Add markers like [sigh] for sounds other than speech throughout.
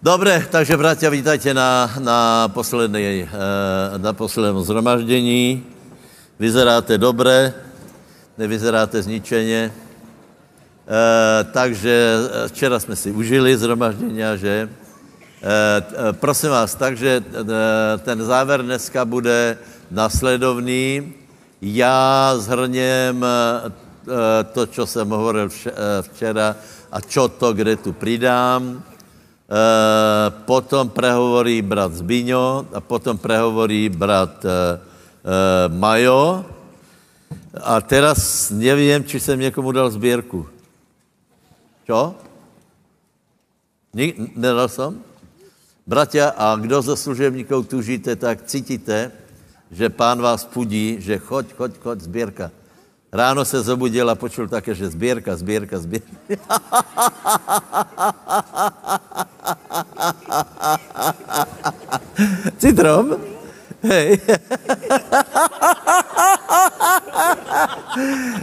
Dobre, takže bratia, vítajte na, na, poslednej, eh, na poslednom zhromaždení. Vyzeráte dobre, nevyzeráte zničeně. E, takže včera jsme si užili zhromaždění, že? E, prosím vás, takže ten záver dneska bude nasledovný. Já zhrněm to, co jsem hovoril včera a čo to, kde tu přidám. Uh, potom prehovorí brat Zbiňo a potom prehovorí brat uh, uh, Majo. A teraz nevím, či jsem někomu dal sbírku. Čo? Ni- nedal jsem? Bratia, a kdo ze služebníků tužíte, tak cítíte, že pán vás pudí, že choď, choď, choď, sbírka. Ráno se zobudil a počul také, že sbírka, sbírka, sbírka. [laughs] Citrom? Hej.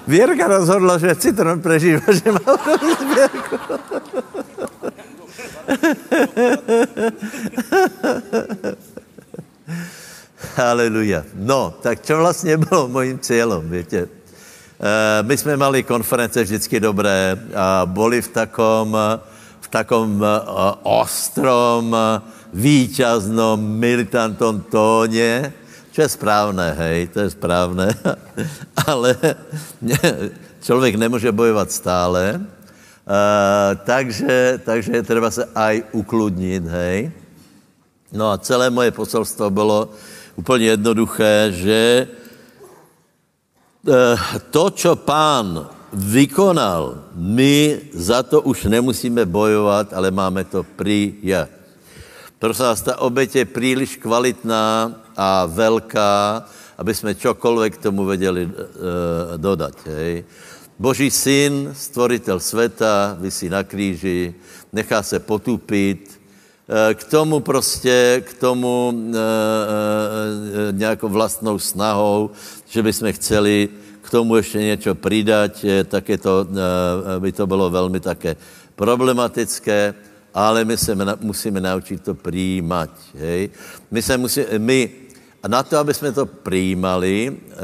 Vierka rozhodla, že Citron prežíva, že má zbierku. Haleluja. No, tak čo vlastně bylo mojím cílem, viete? Eh, my jsme mali konference vždycky dobré a boli v takom, v takom eh, ostrom, víťaznom, militantnom tóně, čo je správné, hej, to je správné, [laughs] ale [laughs] člověk nemůže bojovat stále, takže, takže je třeba se aj ukludnit, hej. No a celé moje poselstvo bylo úplně jednoduché, že to, čo pán vykonal, my za to už nemusíme bojovat, ale máme to přijat. Prosím vás, ta oběť je příliš kvalitná a velká, aby jsme čokoliv k tomu věděli uh, dodat. Hej. Boží syn, stvoritel světa, vysí na kríži, nechá se potupit, eh, k tomu prostě, k tomu e, e, nějakou vlastnou snahou, že bychom chceli k tomu ještě něco přidat, tak je to, eh, by to bylo velmi také problematické, ale my se musíme naučit to přijímat. Hej? My se musí, my, na to, aby jsme to přijímali, eh,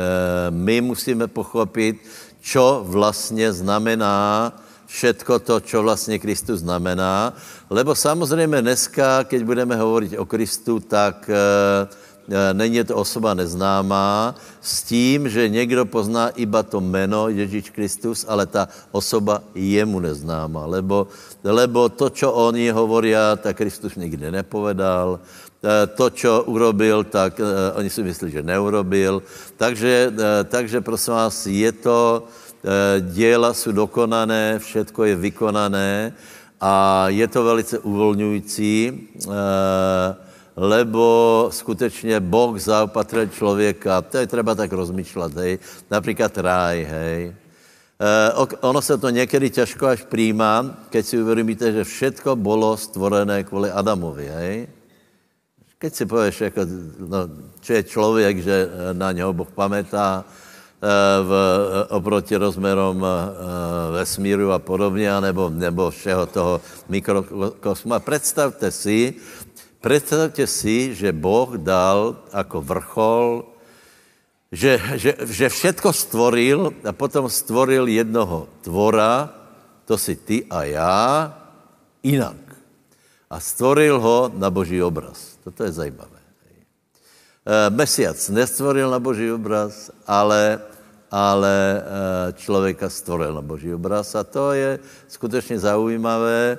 my musíme pochopit, čo vlastně znamená všetko to, čo vlastně Kristus znamená. Lebo samozřejmě dneska, keď budeme hovoriť o Kristu, tak není to osoba neznámá, s tím, že někdo pozná iba to jméno Ježíš Kristus, ale ta osoba je mu neznámá, lebo, lebo to, čo oni hovoria, tak Kristus nikdy nepovedal, e, to, čo urobil, tak uh, oni si myslí, že neurobil. Takže, takže prosím vás, je to, děla jsou dokonané, všetko je vykonané a je to velice uvolňující. Lebo skutečně Boh zaopatril člověka, to je třeba tak rozmýšlet, hej, například ráj, hej. E, ono se to někdy těžko až přijímá, keď si uvědomíte, že všetko bylo stvorené kvůli Adamovi, hej. Keď si pověš, jako, no, čo je člověk, že na něho Boh pamätá, e, v, oproti rozmerom vesmíru a podobně, nebo, nebo všeho toho mikrokosma. Představte si, Představte si, že Boh dal jako vrchol, že, že, že všetko stvoril a potom stvoril jednoho tvora, to si ty a já, jinak. A stvoril ho na boží obraz. Toto je zajímavé. E, Mesiac nestvoril na boží obraz, ale, ale e, člověka stvoril na boží obraz. A to je skutečně zaujímavé,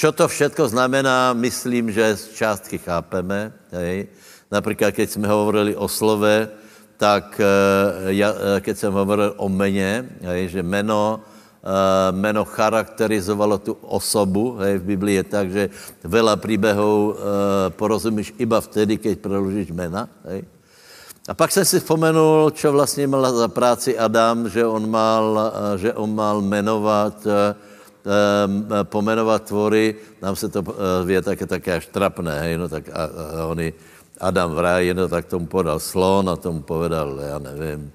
Čo to všetko znamená, myslím, že z částky chápeme. Hej. Například, keď jsme hovorili o slove, tak eh, ja, eh, keď jsem hovoril o mene, hej, že meno, eh, meno charakterizovalo tu osobu, hej, v Biblii je tak, že veľa příběhů porozumíš iba vtedy, keď preložíš mena. Hej. A pak jsem si vzpomenul, čo vlastně mal za práci Adam, že on mal, že on mal menovat pomenovat tvory, nám se to uh, vě také, také až trapné, hej, no tak a, a oni, Adam v ráji, no tak tomu podal slon a tomu povedal, já nevím,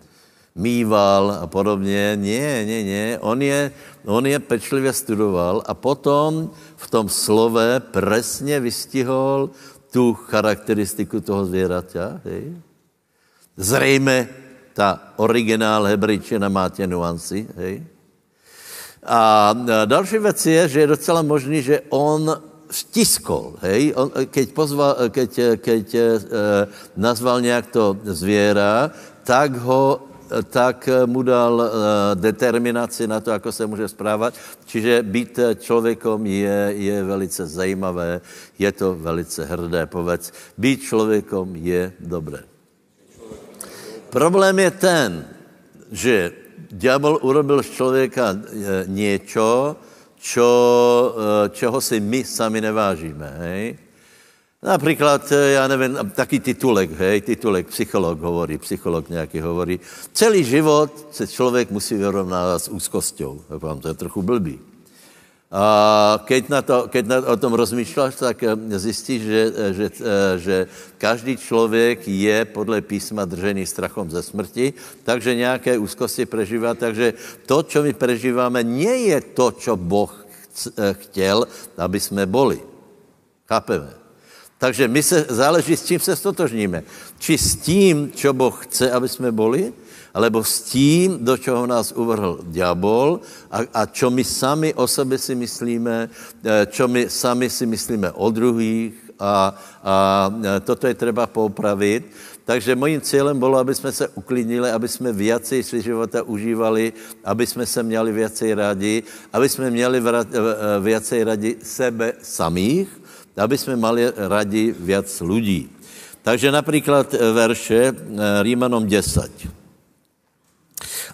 mýval a podobně. Nie, nie, nie. On je, on je pečlivě studoval a potom v tom slove presně vystihol tu charakteristiku toho zvěraťa. Hej? Zřejmě ta originál hebrejčina má tě nuanci. Hej? A další věc je, že je docela možný, že on vtiskol, hej, on, keď, pozval, keď, keď e, nazval nějak to zvěra, tak ho tak mu dal determinaci na to, ako se může správat. Čiže být člověkom je, je velice zajímavé, je to velice hrdé, povedz. Být člověkom je dobré. Problém je ten, že diabol urobil z člověka e, něco, čo, e, čeho si my sami nevážíme. Hej? Například, e, já nevím, taký titulek, hej, titulek, psycholog hovorí, psycholog nějaký hovorí, celý život se člověk musí vyrovnávat s úzkosťou. Vám to je trochu blbý. A keď, na to, keď na, o tom rozmýšľaš, tak eh, zjistíš, že, eh, že, eh, že každý člověk je podle písma držený strachom ze smrti, takže nějaké úzkosti prežívá. Takže to, čo my prežíváme, nie je to, čo Boh chtěl, aby jsme boli. Chápeme? Takže my se, záleží, s čím se stotožníme. Či s tím, čo Boh chce, aby jsme boli, alebo s tím, do čeho nás uvrhl diabol a, a čo my sami o sebe si myslíme, e, čo my sami si myslíme o druhých a, a e, toto je treba poupravit. Takže mojím cílem bylo, aby jsme se uklidnili, aby jsme viacej si života užívali, aby jsme se měli viacej rádi, aby jsme měli e, viacej rádi sebe samých, aby jsme mali rádi viac lidí. Takže například verše Rímanom 10.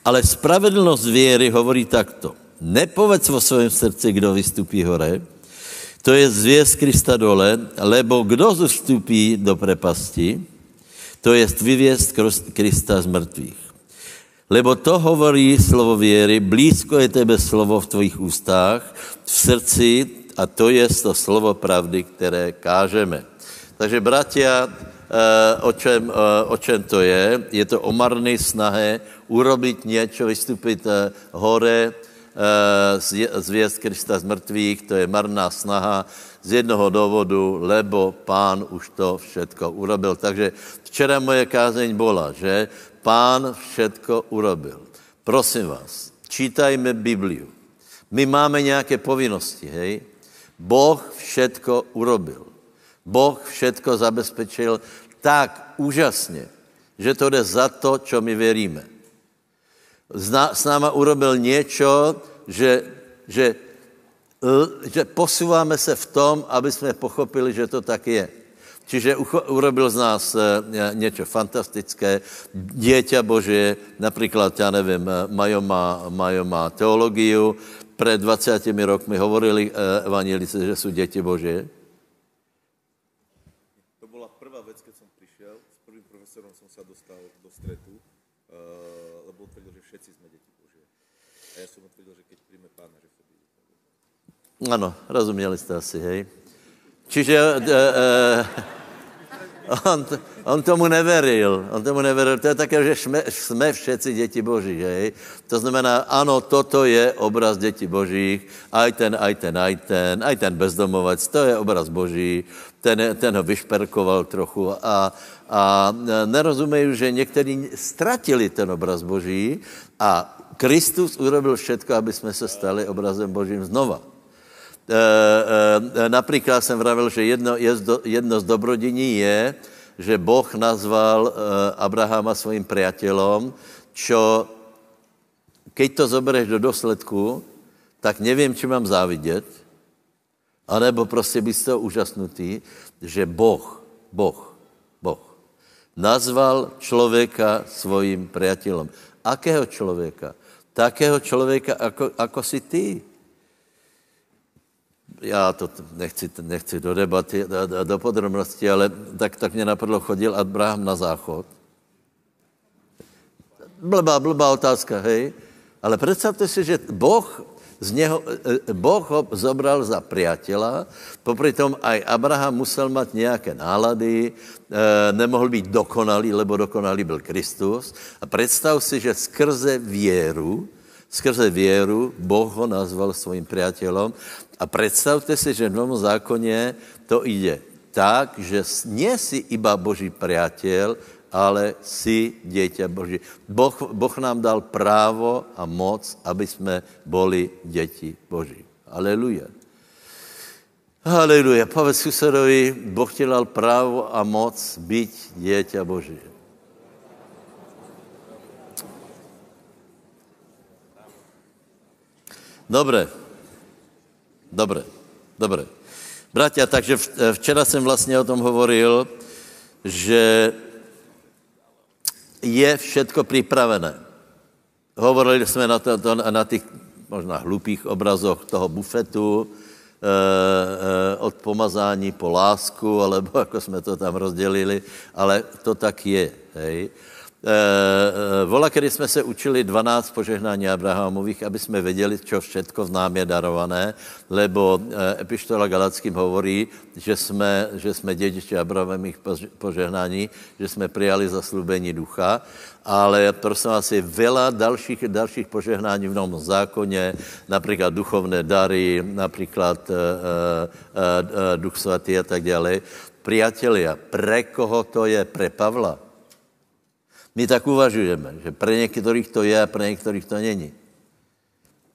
Ale spravedlnost věry hovorí takto. Nepovedz vo svém srdci, kdo vystupí hore, to je zvěst Krista dole, lebo kdo zostupí do prepasti, to je vyvěst Krista z mrtvých. Lebo to hovorí slovo věry, blízko je tebe slovo v tvojich ústách, v srdci, a to je to slovo pravdy, které kážeme. Takže, bratia, Eh, o čem, eh, o čem to je. Je to o marné snahe urobiť něco, vystupit eh, hore, zvěst Krista z mrtvých, to je marná snaha z jednoho důvodu, lebo pán už to všetko urobil. Takže včera moje kázeň byla, že pán všetko urobil. Prosím vás, čítajme Bibliu. My máme nějaké povinnosti, hej? Boh všetko urobil. Boh všetko zabezpečil tak úžasně, že to jde za to, čo my S náma urobil něco, že, že, že posouváme se v tom, aby jsme pochopili, že to tak je. Čiže urobil z nás e, něco fantastické. Dieťa Bože, například, já nevím, Majo má, Majo má teologiu, před 20 rokmi hovorili e, evanilice, že jsou děti Bože. Ano, rozuměli jste asi, hej. Čiže uh, uh, [laughs] on, on tomu neveril, on tomu neveril. To je také, že jsme, jsme všetci děti Boží, hej. To znamená, ano, toto je obraz děti Božích, aj ten, aj ten, aj ten, aj ten bezdomovec, to je obraz Boží, ten, ten ho vyšperkoval trochu a, a nerozumejí, že někteří ztratili ten obraz Boží a Kristus urobil všetko, aby jsme se stali obrazem Božím znova. E, e, například jsem vravil, že jedno, jedno z dobrodiní je, že Boh nazval e, Abrahama svým priateľom, čo keď to zobereš do dosledku, tak nevím, či mám závidět, anebo prostě být z toho úžasnutý, že Boh, Boh, Boh nazval člověka svým priateľom. Akého člověka? Takého člověka, ako, ako si ty já to nechci, nechci do debaty, do, do podrobností, ale tak, tak mě napadlo, chodil Abraham na záchod. Blbá, blbá otázka, hej. Ale představte si, že Boh z něho, Boh ho zobral za priateľa, popri tom aj Abraham musel mať nejaké nálady, nemohl být dokonalý, lebo dokonalý byl Kristus. A představ si, že skrze věru, skrze věru Boh ho nazval svým priateľom a predstavte si, že v Novom zákoně to ide tak, že nie si iba Boží priateľ, ale si dieťa Boží. Boh, boh nám dal právo a moc, aby jsme boli děti Boží. Aleluja. Aleluja. Povedz susedovi, Boh ti dal právo a moc byť dieťa Boží. Dobre. Dobre. Dobre. Bratia, takže včera jsem vlastně o tom hovoril, že je všetko připravené. Hovorili jsme na, to, to, na těch možná hlupých obrazoch toho bufetu, e, e, od pomazání po lásku, [laughs] alebo jako jsme to tam rozdělili, ale to tak je. Hej. E, vola, kedy jsme se učili 12 požehnání Abrahamových, aby jsme věděli, čo všetko nám je darované, lebo e, Epištola Galackým hovorí, že jsme, že jsme dědiči Abrahamových požehnání, že jsme přijali zaslubení ducha, ale prosím vás, je veľa dalších, dalších požehnání v Novom zákoně, například duchovné dary, například e, e, e, duch svatý a tak dále. Priatelia, pre koho to je? Pre Pavla my tak uvažujeme, že pre některých to je a pre některých to není.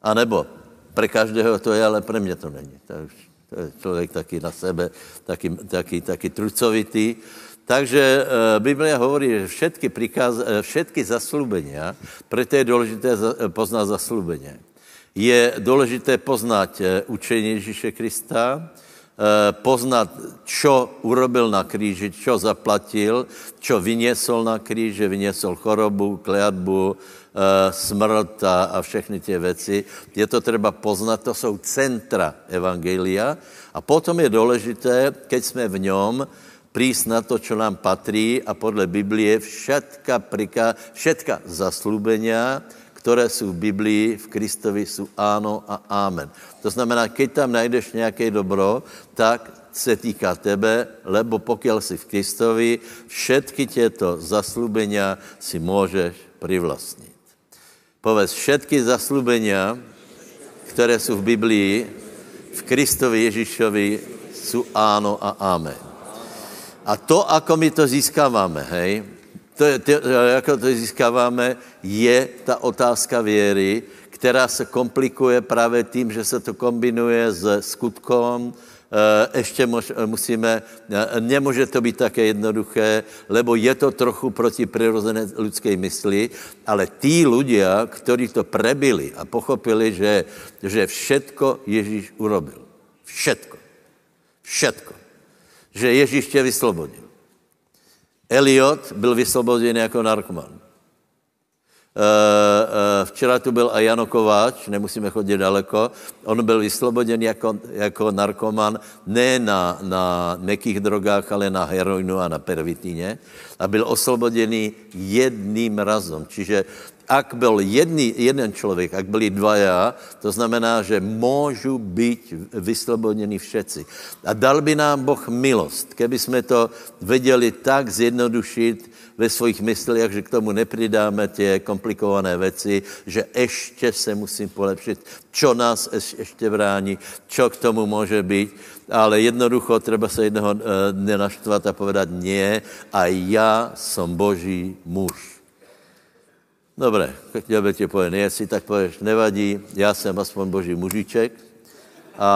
A nebo pre každého to je, ale pre mě to není. Tak, to je člověk taky na sebe, taky, taky, taky trucovitý. Takže e, Biblia hovorí, že všetky, prikáz, e, všetky zaslúbenia, preto je důležité za, e, poznat zaslúbenie. Je důležité poznat e, učení Ježíše Krista, poznat, čo urobil na kríži, čo zaplatil, čo vyniesol na kríži, vyniesol chorobu, kliatbu, eh, smrt a, a všechny tie veci. Je to treba poznat, to jsou centra Evangelia. A potom je důležité, keď jsme v něm, prísť na to, čo nám patrí a podle Biblie všetka, prika, všetka zaslúbenia, které jsou v Biblii, v Kristovi, jsou áno a ámen. To znamená, keď tam najdeš nějaké dobro, tak se týká tebe, lebo pokud jsi v Kristovi, všetky těto zaslubenia si můžeš privlastnit. Povedz, všetky zaslubenia, které jsou v Biblii, v Kristovi Ježíšovi, jsou áno a ámen. A to, ako my to získáváme, hej, to, to, jako to získáváme, je ta otázka věry, která se komplikuje právě tím, že se to kombinuje s skutkom, ještě mož, musíme, nemůže to být také jednoduché, lebo je to trochu proti přirozené lidské mysli, ale tí ľudia, kteří to prebili a pochopili, že, že všetko Ježíš urobil. Všetko. Všetko. Že Ježíš tě vyslobodil. Eliot byl vysvobozen jako narkoman. Eh, eh, včera tu byl a Jano Kováč, nemusíme chodit daleko, on byl vysloboden jako, jako narkoman ne na, na nekých drogách, ale na heroinu a na pervitíně a byl oslobodený jedným razom. Čiže ak byl jedný, jeden člověk, ak byli dvaja, to znamená, že můžu být vyslobodněni všetci. A dal by nám Boh milost, keby jsme to věděli tak zjednodušit ve svých myslích, že k tomu nepridáme tě komplikované věci, že ještě se musím polepšit, čo nás ještě brání, čo k tomu může být, ale jednoducho treba se jednoho dne eh, naštvat a povedat, nie, a já jsem Boží muž. Dobre, by ti povie, nie tak povieš, nevadí, já jsem aspoň boží mužiček a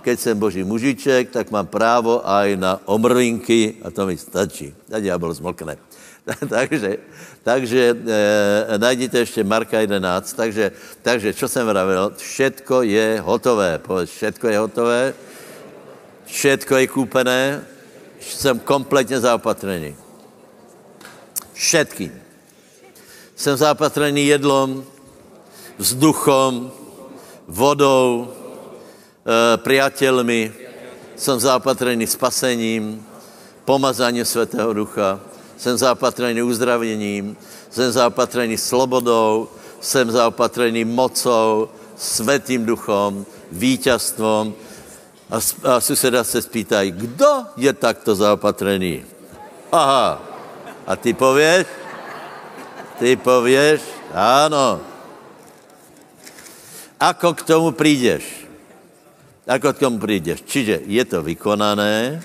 keď jsem boží mužiček, tak mám právo aj na omrvinky a to mi stačí. A diabol zmlkne. [laughs] takže takže e, najdete ještě Marka 11. Takže, takže čo jsem vravil? Všetko je hotové. Povedz, všetko je hotové. Všetko je kúpené. Jsem kompletně zaopatrený. Všetkým. Jsem zapatrený jedlom, vzduchom, vodou, e, priateľmi, jsem zapatrený spasením, pomazaním Svatého Ducha, jsem zapatrený uzdravením, jsem zapatrený slobodou, jsem zaopatrený mocou, svetým duchom, víťazstvom. A, a suseda se spýtají, kdo je takto zaopatrený? Aha. A ty pověš? Ty pověš? Áno. Ako k tomu prídeš? Ako k tomu prídeš? Čiže je to vykonané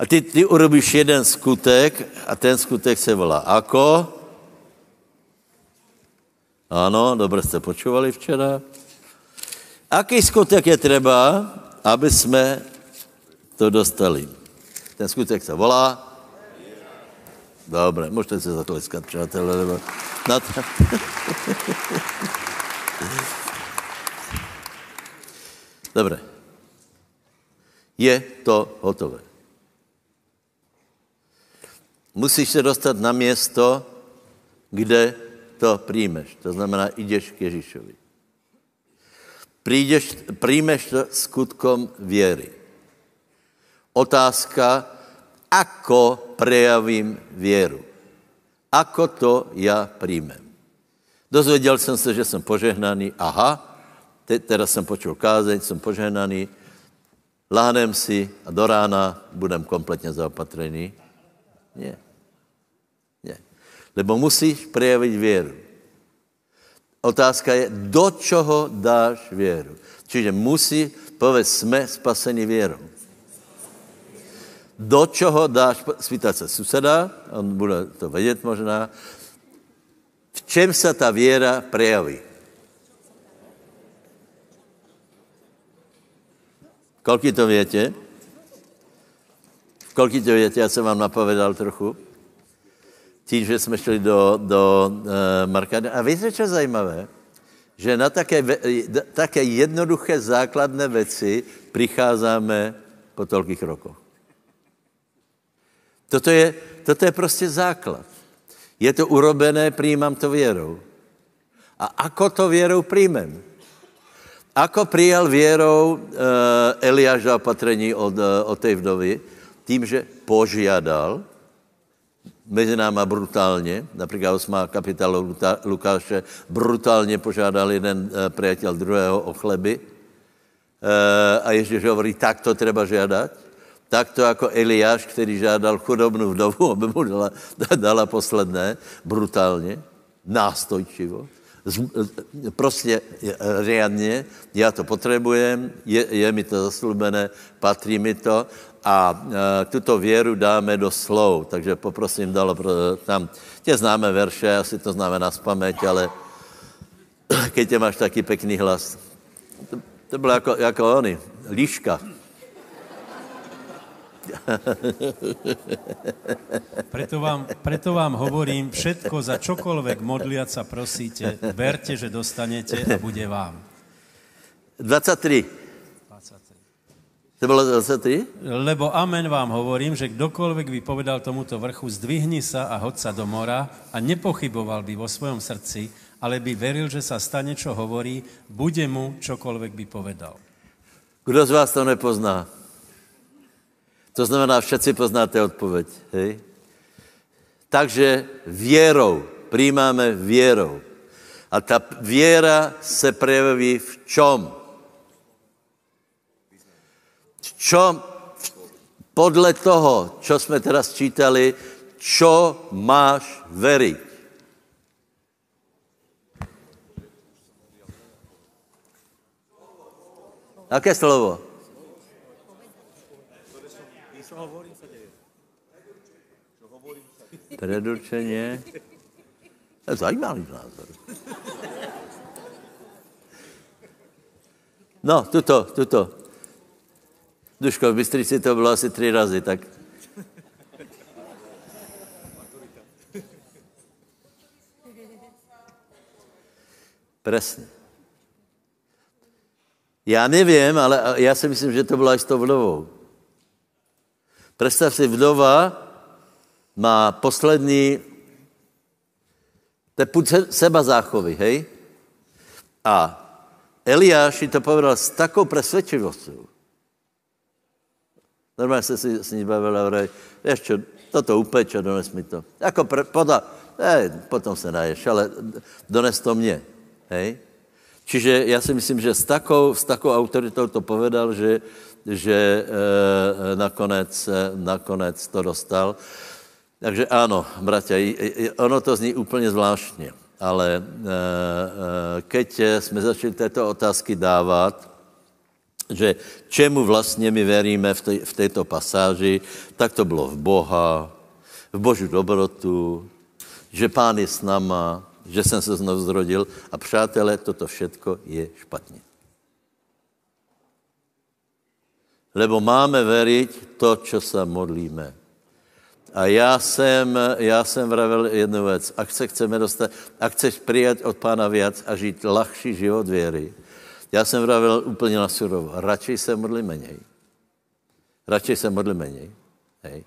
a ty, ty urobíš jeden skutek a ten skutek se volá ako? Áno, dobre ste počúvali včera. Aký skutek je treba, aby sme to dostali? Ten skutek sa volá Dobre, môžete sa zatleskať, přátelé, lebo... Na to... [laughs] Dobre. Je to hotové. Musíš se dostat na město, kde to príjmeš. To znamená, ideš k Ježíšovi. Prídeš, príjmeš to skutkom věry. Otázka, ako prejavím věru. Ako to ja príjmem. Dozvedel jsem se, že jsem požehnaný. Aha, te, teraz jsem počul kázeň, jsem požehnaný. Láhnem si a do rána budem kompletně zaopatrený. Nie. Nie. Lebo musíš prejavit věru. Otázka je, do čoho dáš věru. Čiže musí, povedz, jsme spaseni věrou. Do čoho dáš, spýtať sa suseda, on bude to vedieť možná, v čem sa ta viera prejaví? Koľko to viete? Koľko to viete? Ja som vám napovedal trochu. Tím, že jsme šli do, do uh, Marka. A víte, čo zajímavé? Že na také, také jednoduché základné věci přicházíme po toľkých rokoch. Toto je, toto je prostě základ. Je to urobené, přijímám to věrou. A ako to věrou přijmem? Ako přijal věrou uh, Eliáš opatrení od, uh, od té vdovy? Tím, že požiadal, mezi náma brutálně, například 8. kapitola Lukáše, brutálně požádal jeden uh, priateľ druhého o chleby. Uh, a Ježíš hovorí, tak to treba žiadať. Takto jako Eliáš, který žádal chudobnou vdovu, aby mu dala, dala posledné, brutálně, nástojčivo. Prostě riadně, já to potřebujem, je, je mi to zaslubené, patří mi to a e, tuto věru dáme do slov. Takže poprosím, dalo tam, tě známe verše, asi to známe na spaměť, ale [clears throat] keď máš taký pekný hlas. To, to bylo jako, jako oni, líška. [laughs] Preto vám, preto vám hovorím, všetko za čokoľvek modliať sa prosíte, verte, že dostanete a bude vám. 23. 23. To bolo 23? Lebo amen vám hovorím, že kdokoľvek by povedal tomuto vrchu, zdvihni sa a hoď sa do mora a nepochyboval by vo svojom srdci, ale by veril, že sa stane, čo hovorí, bude mu čokoľvek by povedal. Kdo z vás to nepozná? To znamená, všetci poznáte odpověď. Hej? Takže věrou, přijímáme věrou. A ta věra se prejaví v čom? V čom? Podle toho, čo jsme teraz čítali, čo máš veriť. Aké slovo? Je zajímavý názor. No, tuto, tuto. Duško, v Bystrici to bylo asi tři razy, tak... Presně. Já nevím, ale já si myslím, že to bylo až s tou vdovou. Představ si, vdova má poslední, to je půd seba záchovy, hej? A Eliáš to povedal s takou presvedčivostí. Normálně se si s ní bavil a hovorí, vieš čo, toto upeč a dones mi to. Jako pre, poda, eh, potom se naješ, ale dones to mě, hej? Čiže já si myslím, že s takou, s takou autoritou to povedal, že, že e, nakonec, nakonec to dostal. Takže ano, bratia, ono to zní úplně zvláštně, ale e, e, keď jsme začali této otázky dávat, že čemu vlastně my veríme v, tej, této pasáži, tak to bylo v Boha, v Boží dobrotu, že Pán je s náma, že jsem se znovu zrodil a přátelé, toto všetko je špatně. Lebo máme veriť to, čo sa modlíme. A já jsem, já jsem vravil jednu věc. Ak se chceme dostat, ak chceš přijat od pána viac a žít lahší život věry, já jsem vravil úplně na surovo. Radšej se modli menej. Radšej se modli menej. Hej.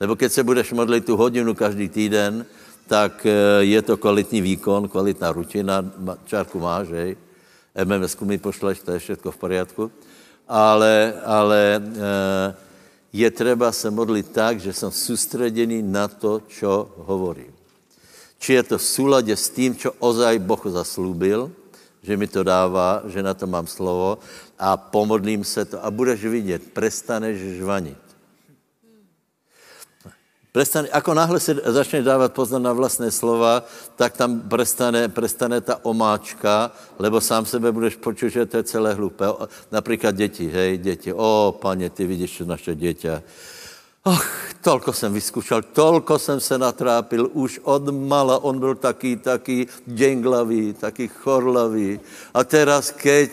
Lebo keď se budeš modlit tu hodinu každý týden, tak eh, je to kvalitní výkon, kvalitná rutina, čárku máš, hej. MMS mi pošleš, to je všechno v poriadku. Ale, ale e, je třeba se modlit tak, že jsem soustředěný na to, čo hovorím. Či je to v súlade s tím, čo ozaj Boh zaslúbil, že mi to dává, že na to mám slovo a pomodlím se to a budeš vidět, prestaneš žvanit. Prestane, ako náhle se začne dávat pozor na vlastné slova, tak tam prestane, prestane ta omáčka, lebo sám sebe budeš počuť, že to je celé hlupé. Například děti, hej, děti. O, pane, ty vidíš naše dieťa Ach, tolko jsem vyskúšal, tolko jsem se natrápil, už od mala on byl taký, taký denglavý, taký chorlavý. A teraz, keď,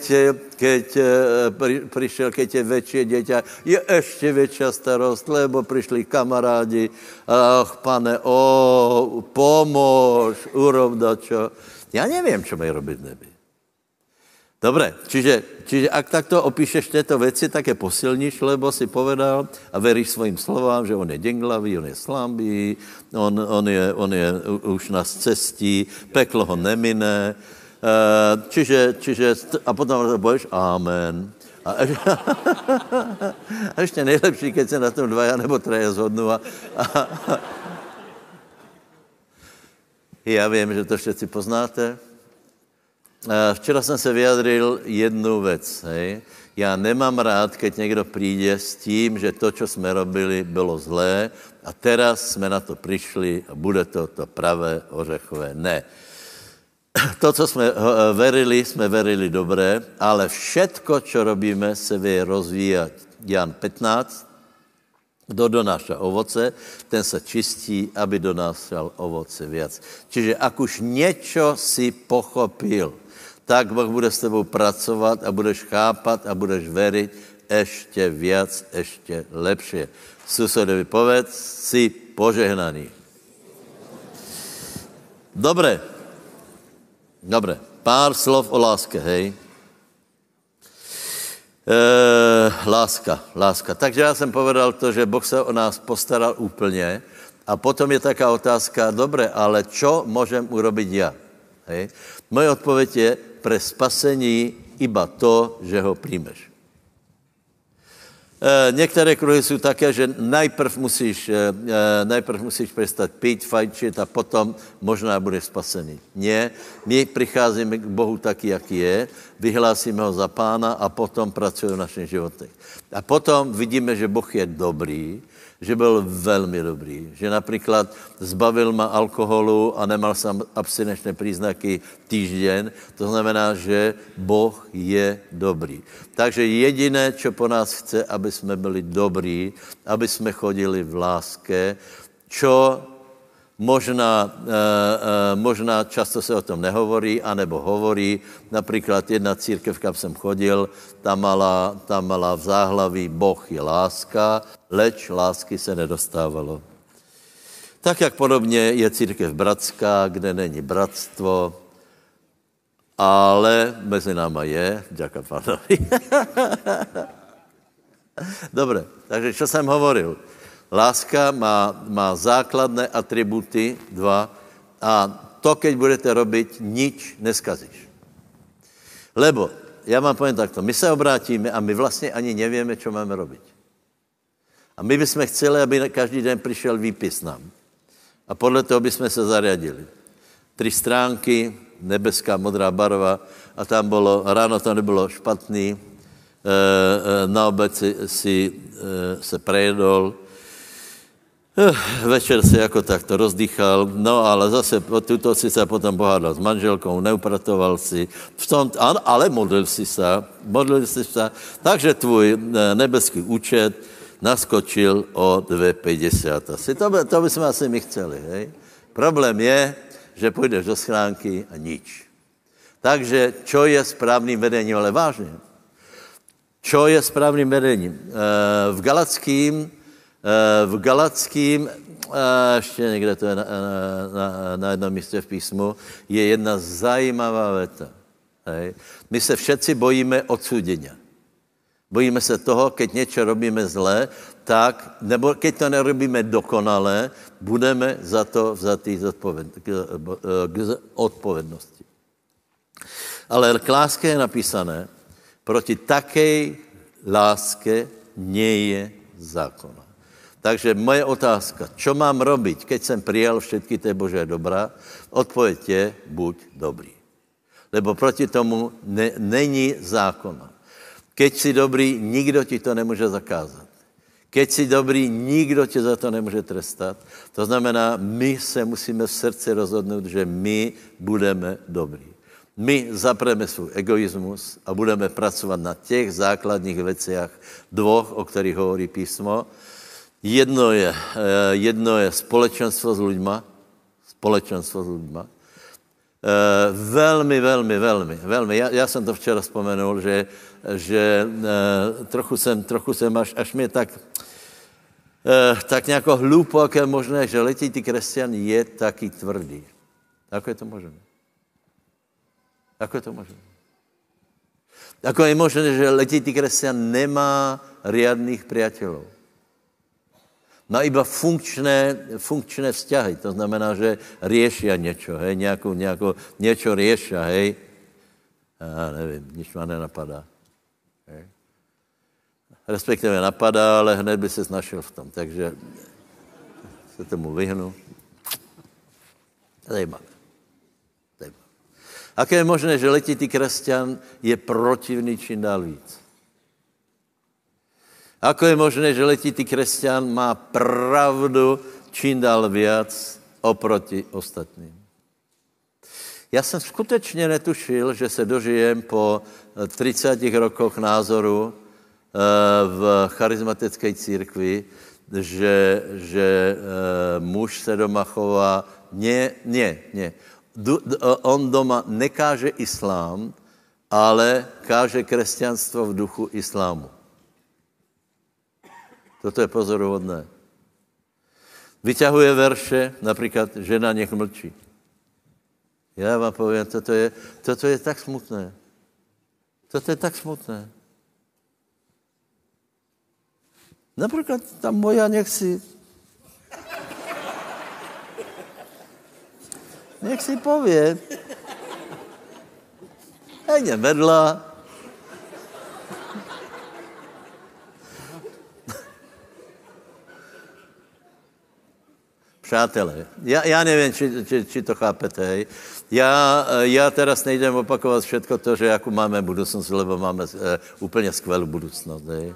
keď eh, prišiel, keď je väčšie dieťa, je ešte väčšia starost, lebo prišli kamarádi. Ach, pane, o, pomôž, urob čo. Ja neviem, čo mají robiť nebi. Dobre, čiže, čiže ak takto opíšeš tieto veci, tak je posilníš, lebo si povedal a veríš svojim slovám, že on je denglavý, on je slabý, on, on, je, on je už na cestí, peklo ho nemine. Eh, čiže, čiže, a potom budeš amen. A, a [laughs] ešte nejlepší, keď sa na tom dvaja nebo traja zhodnú. A, a, ja viem, že to všetci poznáte. Eh, včera jsem se vyjadril jednu věc. Hej. Já nemám rád, keď někdo přijde s tím, že to, co jsme robili, bylo zlé a teraz jsme na to přišli a bude to to pravé ořechové. Ne. To, co jsme eh, verili, jsme verili dobré, ale všetko, co robíme, se vie rozvíjat. Jan 15, kdo donáša ovoce, ten se čistí, aby donášal ovoce viac. Čiže ak už něco si pochopil, tak Boh bude s tebou pracovat a budeš chápat a budeš veriť ešte viac, ešte lepšie. Susedovi povedz, si požehnaný. Dobre. Dobre. Pár slov o láske, hej. E, láska, láska. Takže já jsem povedal to, že Boh se o nás postaral úplně a potom je taká otázka, dobre, ale čo můžem urobiť ja? Hej? Moje odpověď je, pre spasení iba to, že ho príjmeš. E, některé kruhy jsou také, že najprv musíš, e, e, najprv musíš přestat pít, fajčit a potom možná budeš spasený. Ne, my přicházíme k Bohu taky, jaký je, vyhlásíme ho za pána a potom pracuje v našich životech. A potom vidíme, že Boh je dobrý, že byl velmi dobrý. Že například zbavil ma alkoholu a nemal jsem abstinečné příznaky týždeň. To znamená, že Boh je dobrý. Takže jediné, co po nás chce, aby jsme byli dobrý, aby jsme chodili v láske, čo Možná, eh, eh, možná často se o tom nehovorí, anebo hovorí. Například jedna církev, kam jsem chodil, tam mala, tam mala v záhlaví Boh je láska, leč lásky se nedostávalo. Tak, jak podobně je církev bratská, kde není bratstvo, ale mezi náma je, ďaká pánovi. [laughs] Dobre, takže čo jsem hovoril? Láska má, má základné atributy, dva, a to, keď budete robiť, nič neskazíš. Lebo, já vám povím takto, my se obrátíme a my vlastně ani nevíme, čo máme robiť. A my bychom chceli, aby každý den přišel výpis nám. A podle toho bychom se zariadili. Tři stránky, nebeská modrá barva a tam bylo, ráno to nebylo špatný, e, e, na obed si, si e, se prejedol, večer se jako takto rozdýchal, no ale zase tuto si se potom pohádal s manželkou, neupratoval si, v tom, ale modlil si se, modlil si se, takže tvůj nebeský účet naskočil o 2,50. Asi to, by, to bychom asi my chceli, hej? Problém je, že půjdeš do schránky a nič. Takže čo je správným vedením, ale vážně. Čo je správným vedením? Eh, v Galackým, eh, v Galackým, eh, ještě někde to je na, na, na jednom místě v písmu, je jedna zajímavá věta. Hej. My se všetci bojíme odsúdenia. Bojíme se toho, keď něco robíme zlé, tak, nebo keď to nerobíme dokonale, budeme za to vzatý k, k odpovědnosti. Ale k láske je napísané, proti takej láske nie je zákona. Takže moje otázka, čo mám robiť, keď jsem přijal všetky té Božé dobrá? Odpověď je, buď dobrý. Lebo proti tomu ne, není zákona. Keď si dobrý, nikdo ti to nemůže zakázat. Keď si dobrý, nikdo tě za to nemůže trestat. To znamená, my se musíme v srdci rozhodnout, že my budeme dobrý. My zapreme svůj egoismus a budeme pracovat na těch základních věcech dvoch, o kterých hovorí písmo. Jedno je, eh, jedno je společenstvo s lidma, společenstvo s lidma, Eh, velmi, velmi, velmi, velmi. Já, já jsem to včera vzpomenul, že, že eh, trochu jsem, trochu jsem až, až mě tak, tak nějako hlupo, jak je možné, že letitý křesťan je taky tvrdý. Ako je to možné? Ako je to možné? Ako je možné, že letitý křesťan nemá riadných priateľov? Má iba funkčné, funkčné vzťahy. To znamená, že riešia něco, hej, nějakou, nějakou, něco riešia, hej. Já nevím, nič má nenapadá. Hej. Respektive napadá, ale hned by se snašil v tom. Takže se tomu vyhnu. Zajímavé. Zajímavé. Aké je možné, že letitý křesťan je protivný čím dál víc? Ako je možné, že letitý křesťan má pravdu čím dál viac oproti ostatním? Já jsem skutečně netušil, že se dožijem po 30 rokoch názoru eh, v charizmatické církvi, že, že eh, muž se doma chová, ne, ne, ne. On doma nekáže islám, ale káže křesťanstvo v duchu islámu. Toto je pozoruhodné. Vyťahuje verše, například žena nech mlčí. Já vám povím, toto je, toto je tak smutné. Toto je tak smutné. Například ta moja nech si... Nech si. Já jdem vedla, Přátelé, já, já nevím, či, či, či to chápete, hej. Já, já teraz nejdem opakovat všetko to, že jakou máme budoucnost, lebo máme uh, úplně skvělou budoucnost, hej. Uh,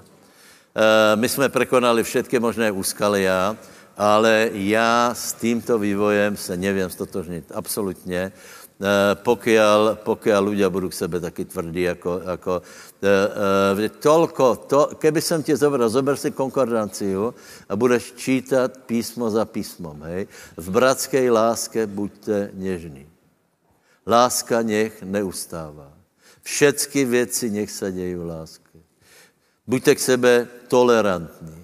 my jsme prekonali všetky možné úskalia, ale já s tímto vývojem se nevím stotožnit, absolutně. Eh, pokiaľ, pokiaľ ľudia budú k sebe taky tvrdí, ako, ako uh, uh, toľko, to, keby som ti zobral, zober si konkordanciu a budeš čítať písmo za písmom, hej. V bratskej láske buďte nežní. Láska nech neustává. Všetky věci nech se dějí v láske. Buďte k sebe tolerantní.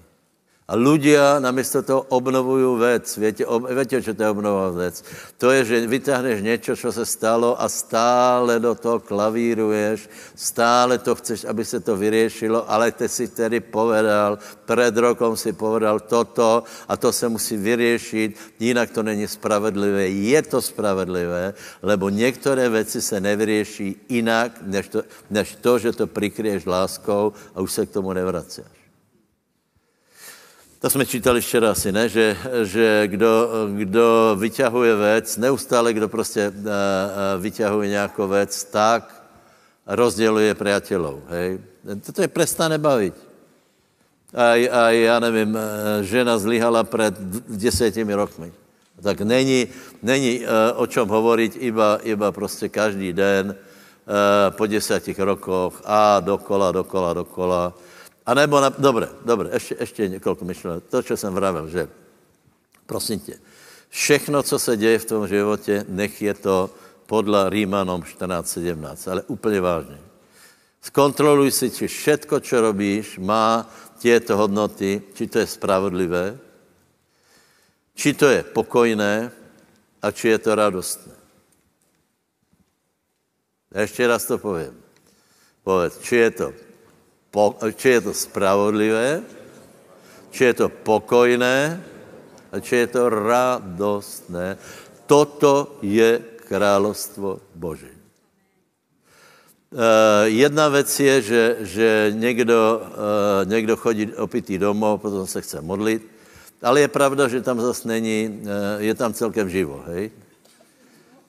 A ľudia namiesto toho obnovujú vec. Viete, ob, viete, čo to je obnova vec? To je, že vytáhneš niečo, čo sa stalo a stále do toho klavíruješ, stále to chceš, aby se to vyriešilo, ale ty si tedy povedal, pred rokom si povedal toto a to se musí vyriešiť, jinak to není spravedlivé. Je to spravedlivé, lebo některé věci se nevyrieší jinak, než to, než to že to prikryješ láskou a už se k tomu nevracíš. To jsme čítali včera asi, ne? Že, že kdo, kdo vyťahuje věc, neustále kdo prostě uh, uh, vyťahuje nějakou věc, tak rozděluje priateľov, hej? To je prestane bavit. A, a já nevím, žena zlyhala před deseti rokmi. Tak není, není o čom hovoriť, iba, iba prostě každý den po desetich rokoch a dokola, dokola, dokola. A nebo, na, dobre, dobre, ešte, ešte niekoľko myšlenek. To, čo jsem vravel, že prosím tě, všechno, co se děje v tom životě, nech je to podle Rímanom 14.17, ale úplně vážně. Zkontroluj si, či všetko, čo robíš, má tieto hodnoty, či to je spravodlivé, či to je pokojné a či je to radostné. Ještě raz to povím. Povedz, či je to, po, či je to spravodlivé, či je to pokojné a či je to radostné. Toto je královstvo Boží. Uh, jedna věc je, že, že někdo, uh, někdo chodí opitý domov, potom se chce modlit, ale je pravda, že tam zase není, uh, je tam celkem živo, hej?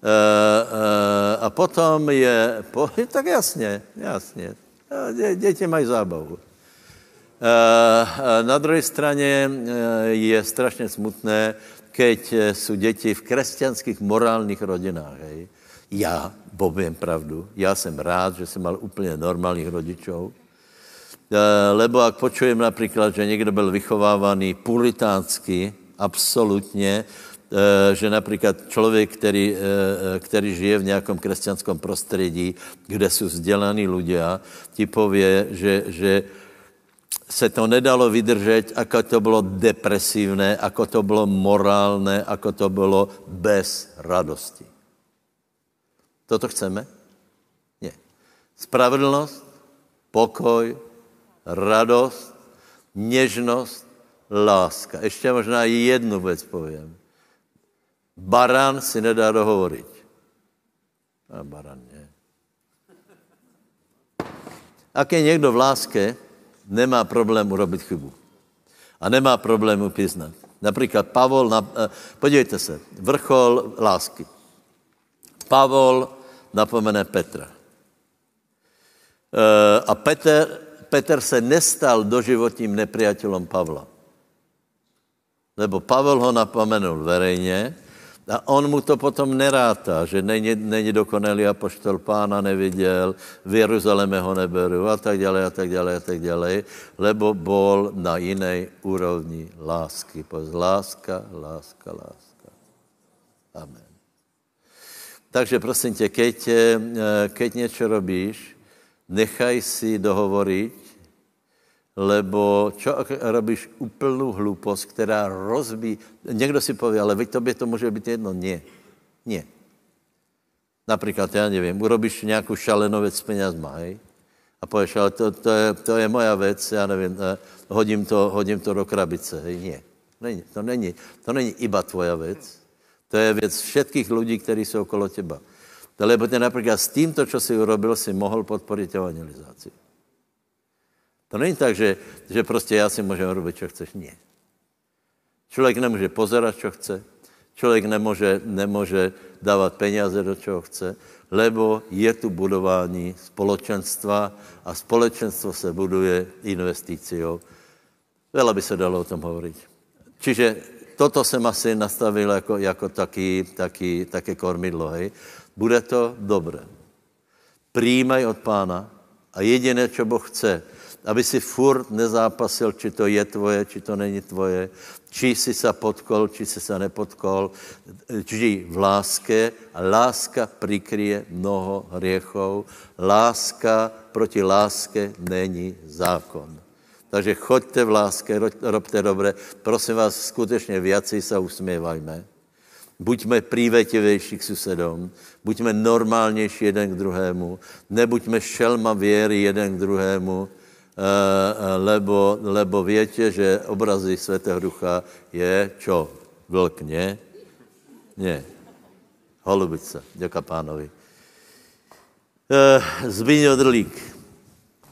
Uh, uh, a potom je, po, [laughs] tak jasně, jasně, dě, děti mají zábavu. Uh, na druhé straně uh, je strašně smutné, keď jsou děti v křesťanských morálních rodinách, hej? Já poviem pravdu, já jsem rád, že jsem mal úplně normálních rodičov, eh, lebo ak počujem například, že někdo byl vychovávaný puritánsky, absolutně, eh, že například člověk, který, eh, který žije v nějakom křesťanskom prostředí, kde jsou vzdělaní ľudia, ti pově, že, že se to nedalo vydržet, ako to bylo depresívne, ako to bylo morálne, ako to bylo bez radosti. Toto chceme? Nie. Spravedlnost, pokoj, radost, něžnost, láska. Ještě možná jednu věc povím. Baran si nedá dohovoriť. A baran nie. Ak je někdo v láske, nemá problém urobit chybu. A nemá problém upiznat. Například Pavol, na, eh, podívejte se, vrchol lásky. Pavol napomene Petra. E, a Petr, Petr se nestal doživotním nepriateľom Pavla. Lebo Pavel ho napomenul verejně a on mu to potom neráta, že není, není dokonalý apoštol pána neviděl, v Jeruzaléme ho neberu a tak dále, a tak dále, a tak dále, lebo bol na jiné úrovni lásky. Poz láska, láska, láska. Amen. Takže prosím tě, keď, eh, keď něco robíš, nechaj si dohovoriť, lebo čo robíš úplnou hlupost, která rozbí... Někdo si pově, ale vy tobě to může být jedno. Nie. Nie. Například, já nevím, urobíš nějakou šalenou věc s penězma, hej? A pověš, ale to, to, je, to je moja věc, já nevím, eh, hodím to, hodím to do krabice, hej? Nie. Není, to, není, to není iba tvoja věc, to je věc všetkých lidí, kteří jsou okolo teba. Lebo ty například s tímto, co si urobil, si mohl podporit evangelizaci. To není tak, že, že prostě já si můžem robit, co chceš. Nie. Člověk nemůže pozerat, co chce. Člověk nemůže, nemůže dávat peníze do čeho chce, lebo je tu budování společenstva a společenstvo se buduje investiciou. Vela by se dalo o tom hovorit. Čiže toto jsem asi nastavil jako, jako taky, taky, také kormidlo, hej. Bude to dobré. Přijímaj od pána a jediné, co Boh chce, aby si furt nezápasil, či to je tvoje, či to není tvoje, či si se potkol, či si se nepotkol. Žij v láske a láska prikryje mnoho hriechov. Láska proti láske není zákon. Takže choďte v láske, robte dobré. Prosím vás, skutečně viacej se usměvajme. Buďme prívetivější k susedům, buďme normálnější jeden k druhému, nebuďme šelma věry jeden k druhému, lebo, lebo větě, že obrazy Svatého Ducha je čo? Vlk, ne? Ne. Holubice. Děka pánovi. Eh, Zbýňo Drlík,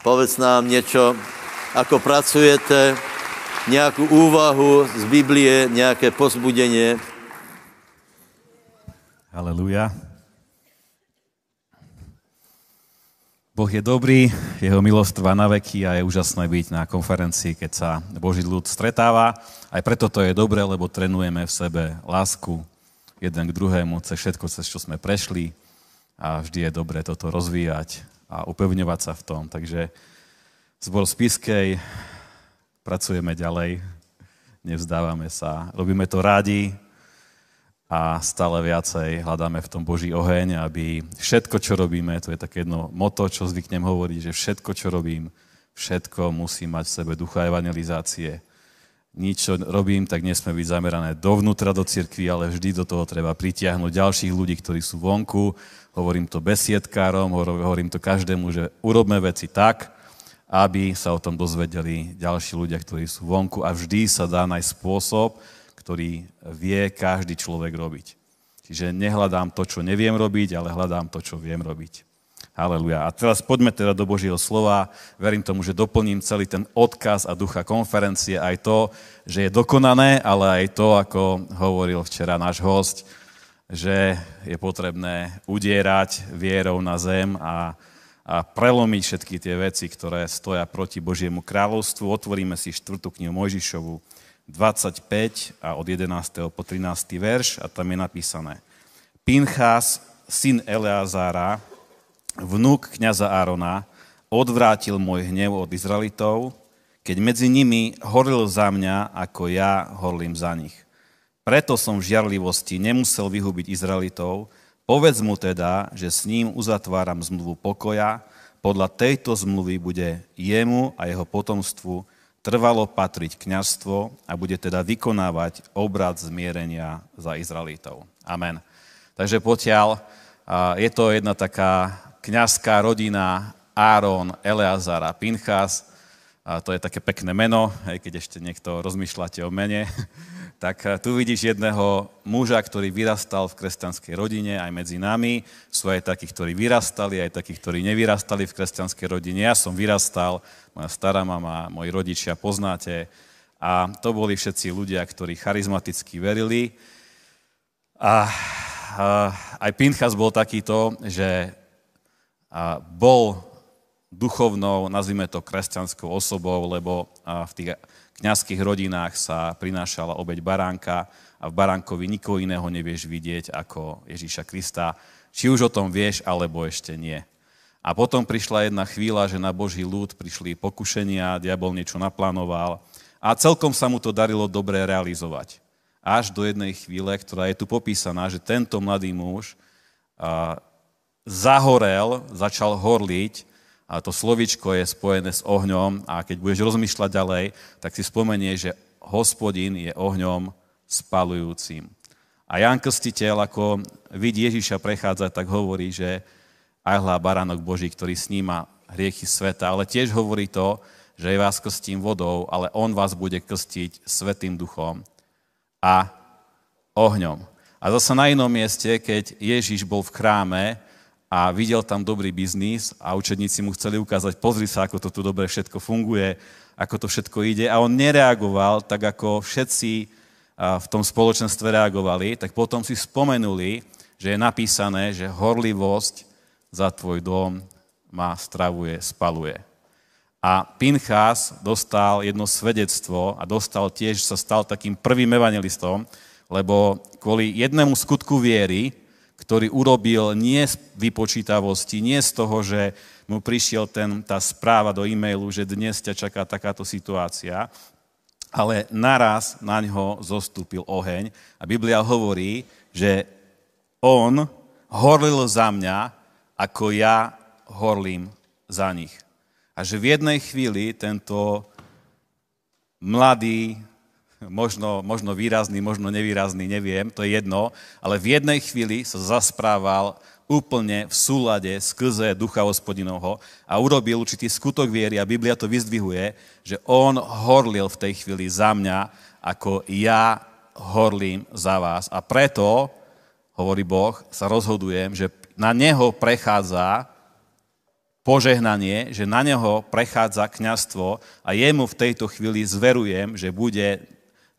povedz nám něco, ako pracujete, nějakou úvahu z Biblie, nějaké pozbudenie. Aleluja. Boh je dobrý, jeho milosť trvá na veky a je úžasné byť na konferencii, keď sa Boží ľud stretáva. Aj preto to je dobré, lebo trenujeme v sebe lásku jeden k druhému, cez všetko, cez čo sme prešli a vždy je dobré toto rozvíjať a upevňovať sa v tom. Takže zbor Spiskej, pracujeme ďalej, nevzdávame sa, robíme to rádi, a stále viacej hľadáme v tom Boží oheň, aby všetko, čo robíme, to je také jedno moto, čo zvyknem hovoriť, že všetko, čo robím, všetko musí mať v sebe ducha evangelizácie. Nič, čo robím, tak nesme byť zamerané dovnútra do cirkvi, ale vždy do toho treba pritiahnuť ďalších ľudí, ktorí sú vonku. Hovorím to besiedkárom, hovorím to každému, že urobme veci tak, aby sa o tom dozvedeli ďalší ľudia, ktorí sú vonku a vždy sa dá nájsť spôsob, ktorý vie každý človek robiť. Čiže nehľadám to, čo neviem robiť, ale hľadám to, čo viem robiť. Haleluja. A teraz poďme teda do Božieho slova. Verím tomu, že doplním celý ten odkaz a ducha konferencie, aj to, že je dokonané, ale aj to, ako hovoril včera náš host, že je potrebné udierať vierou na zem a, a prelomiť všetky tie veci, ktoré stoja proti Božiemu kráľovstvu. Otvoríme si štvrtú knihu Mojžišovu, 25 a od 11. po 13. verš a tam je napísané. Pinchas, syn Eleazára, vnúk kniaza Árona, odvrátil môj hnev od Izraelitov, keď medzi nimi horlil za mňa, ako ja horlím za nich. Preto som v žiarlivosti nemusel vyhubiť Izraelitov, povedz mu teda, že s ním uzatváram zmluvu pokoja, podľa tejto zmluvy bude jemu a jeho potomstvu trvalo patriť kňazstvo a bude teda vykonávať obrad zmierenia za Izraelitov. Amen. Takže potiaľ je to jedna taká kňazská rodina Áron, Eleazar a Pinchas. A to je také pekné meno, aj keď ešte niekto rozmýšľate o mene. Tak eh, tu vidíš jedného muža, ktorý vyrastal v kresťanskej rodine, aj medzi nami. Sú aj takí, ktorí vyrastali, aj takí, ktorí nevyrastali v kresťanskej rodine. Ja som vyrastal, moja stará mama, moji rodičia poznáte. A to boli všetci ľudia, ktorí charizmaticky verili. A, a aj Pinchas bol takýto, že bol duchovnou, nazvime to kresťanskou osobou, lebo v tých kňazských rodinách sa prinášala obeď baránka a v baránkovi nikoho iného nevieš vidieť ako Ježíša Krista. Či už o tom vieš, alebo ešte nie. A potom prišla jedna chvíľa, že na Boží ľud prišli pokušenia, diabol niečo naplánoval a celkom sa mu to darilo dobre realizovať. Až do jednej chvíle, ktorá je tu popísaná, že tento mladý muž zahorel, začal horliť a to slovičko je spojené s ohňom a keď budeš rozmýšľať ďalej, tak si spomenie, že hospodin je ohňom spalujúcim. A Jan Krstiteľ, ako vidí Ježiša prechádzať, tak hovorí, že aj hľa baránok Boží, ktorý sníma hriechy sveta, ale tiež hovorí to, že ja vás krstím vodou, ale on vás bude krstiť svetým duchom a ohňom. A zase na inom mieste, keď Ježiš bol v chráme, a videl tam dobrý biznis a učedníci mu chceli ukázať, pozri sa, ako to tu dobre všetko funguje, ako to všetko ide a on nereagoval tak, ako všetci v tom spoločenstve reagovali, tak potom si spomenuli, že je napísané, že horlivosť za tvoj dom ma stravuje, spaluje. A Pinchas dostal jedno svedectvo a dostal tiež, sa stal takým prvým evangelistom, lebo kvôli jednému skutku viery ktorý urobil nie z vypočítavosti, nie z toho, že mu prišiel ten, tá správa do e-mailu, že dnes ťa čaká takáto situácia, ale naraz na ňo zostúpil oheň. A Biblia hovorí, že on horlil za mňa, ako ja horlím za nich. A že v jednej chvíli tento mladý, možno, možno výrazný, možno nevýrazný, neviem, to je jedno, ale v jednej chvíli sa zasprával úplne v súlade skrze ducha hospodinovho a urobil určitý skutok viery a Biblia to vyzdvihuje, že on horlil v tej chvíli za mňa, ako ja horlím za vás. A preto, hovorí Boh, sa rozhodujem, že na neho prechádza požehnanie, že na neho prechádza kňastvo a jemu v tejto chvíli zverujem, že bude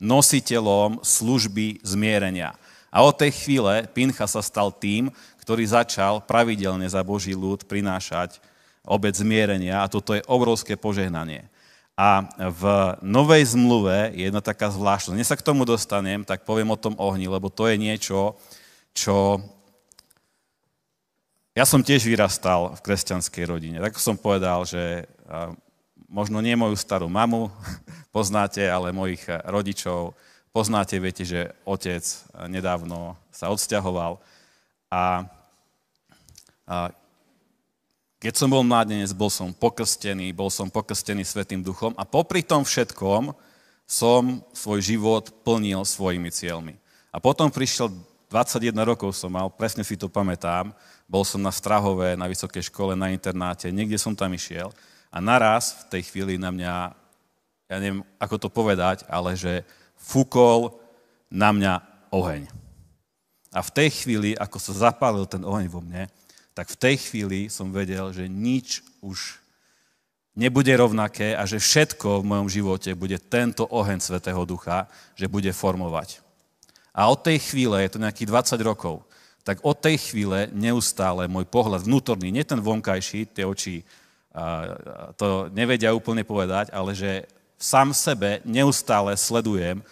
nositeľom služby zmierenia. A od tej chvíle Pincha sa stal tým, ktorý začal pravidelne za Boží ľud prinášať obec zmierenia a toto je obrovské požehnanie. A v Novej zmluve je jedna taká zvláštnosť. Dnes sa k tomu dostanem, tak poviem o tom ohni, lebo to je niečo, čo... Ja som tiež vyrastal v kresťanskej rodine. Tak som povedal, že možno nie moju starú mamu [laughs] poznáte, ale mojich rodičov poznáte. Viete, že otec nedávno sa odsťahoval. A, a keď som bol mladenec, bol som pokrstený, bol som pokrstený Svetým duchom a popri tom všetkom som svoj život plnil svojimi cieľmi. A potom prišiel 21 rokov som mal, presne si to pamätám, bol som na Strahove, na vysokej škole, na internáte, niekde som tam išiel a naraz v tej chvíli na mňa, ja neviem, ako to povedať, ale že fúkol na mňa oheň. A v tej chvíli, ako sa zapálil ten oheň vo mne, tak v tej chvíli som vedel, že nič už nebude rovnaké a že všetko v mojom živote bude tento oheň Svetého Ducha, že bude formovať. A od tej chvíle, je to nejakých 20 rokov, tak od tej chvíle neustále môj pohľad vnútorný, nie ten vonkajší, tie oči to nevedia úplne povedať, ale že sám sebe neustále sledujem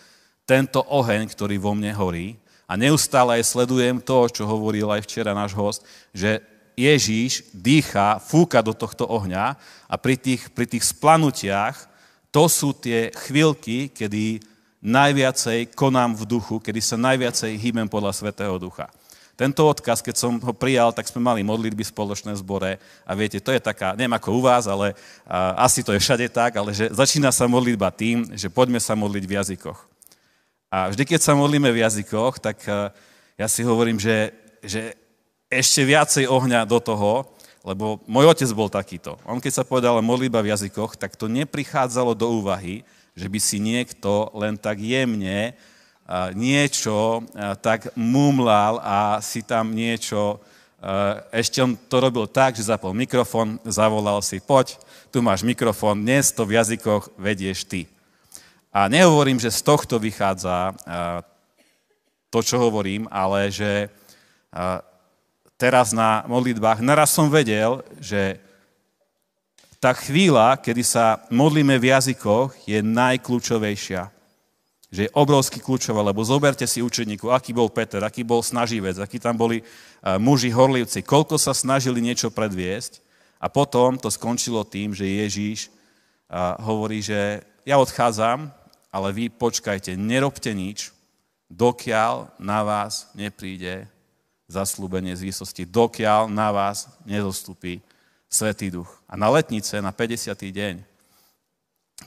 tento oheň, ktorý vo mne horí a neustále aj sledujem to, čo hovoril aj včera náš host, že Ježíš dýcha, fúka do tohto ohňa a pri tých, pri tých splanutiach to sú tie chvíľky, kedy najviacej konám v duchu, kedy sa najviacej hýbem podľa Svetého Ducha. Tento odkaz, keď som ho prijal, tak sme mali modlitby spoločné zbore a viete, to je taká, neviem ako u vás, ale a, asi to je všade tak, ale že začína sa modlitba tým, že poďme sa modliť v jazykoch. A vždy, keď sa modlíme v jazykoch, tak eh, ja si hovorím, že, že ešte viacej ohňa do toho, lebo môj otec bol takýto. On keď sa povedal modlíba v jazykoch, tak to neprichádzalo do úvahy, že by si niekto len tak jemne niečo tak mumlal a si tam niečo, ešte on to robil tak, že zapol mikrofón, zavolal si, poď, tu máš mikrofón, dnes to v jazykoch vedieš ty. A nehovorím, že z tohto vychádza to, čo hovorím, ale že teraz na modlitbách naraz som vedel, že tá chvíľa, kedy sa modlíme v jazykoch, je najkľúčovejšia. Že je obrovsky kľúčová, lebo zoberte si učeníku, aký bol Peter, aký bol snaživec, akí tam boli muži horlivci, koľko sa snažili niečo predviesť a potom to skončilo tým, že Ježíš hovorí, že ja odchádzam, ale vy počkajte, nerobte nič, dokiaľ na vás nepríde zaslúbenie z výsosti, dokiaľ na vás nezostupí Svetý duch. A na letnice, na 50. deň,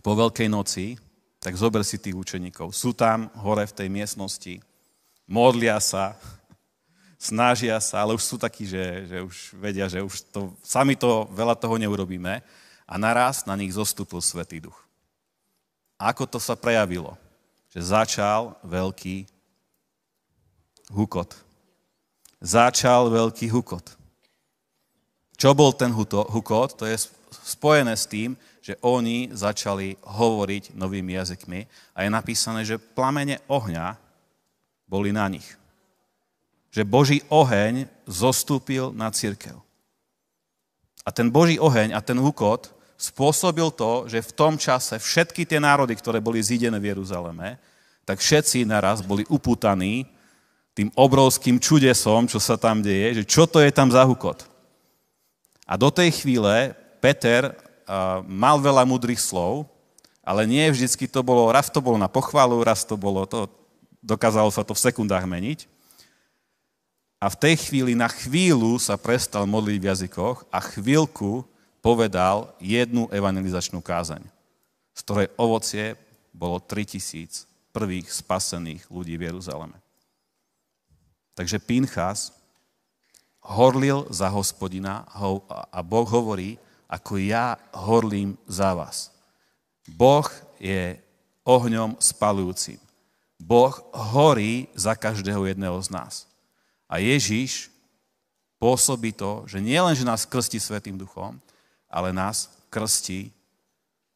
po Veľkej noci, tak zober si tých učeníkov. Sú tam hore v tej miestnosti, modlia sa, [laughs] snažia sa, ale už sú takí, že, že už vedia, že už to, sami to veľa toho neurobíme. A naraz na nich zostúpil Svetý duch. Ako to sa prejavilo? Že začal veľký hukot. Začal veľký hukot. Čo bol ten hukot? To je spojené s tým, že oni začali hovoriť novými jazykmi a je napísané, že plamene ohňa boli na nich. Že Boží oheň zostúpil na církev. A ten Boží oheň a ten hukot spôsobil to, že v tom čase všetky tie národy, ktoré boli zídené v Jeruzaleme, tak všetci naraz boli upútaní tým obrovským čudesom, čo sa tam deje, že čo to je tam za hukot. A do tej chvíle Peter mal veľa múdrych slov, ale nie vždycky to bolo, raz to bolo na pochvalu, raz to bolo, to, dokázalo sa to v sekundách meniť. A v tej chvíli, na chvíľu sa prestal modliť v jazykoch a chvíľku povedal jednu evangelizačnú kázaň, z ktorej ovocie bolo 3000 prvých spasených ľudí v Jeruzaleme. Takže Pinchas horlil za hospodina a Boh hovorí, ako ja horlím za vás. Boh je ohňom spalujúcim. Boh horí za každého jedného z nás. A Ježiš pôsobí to, že nielen, že nás krstí Svetým duchom, ale nás krstí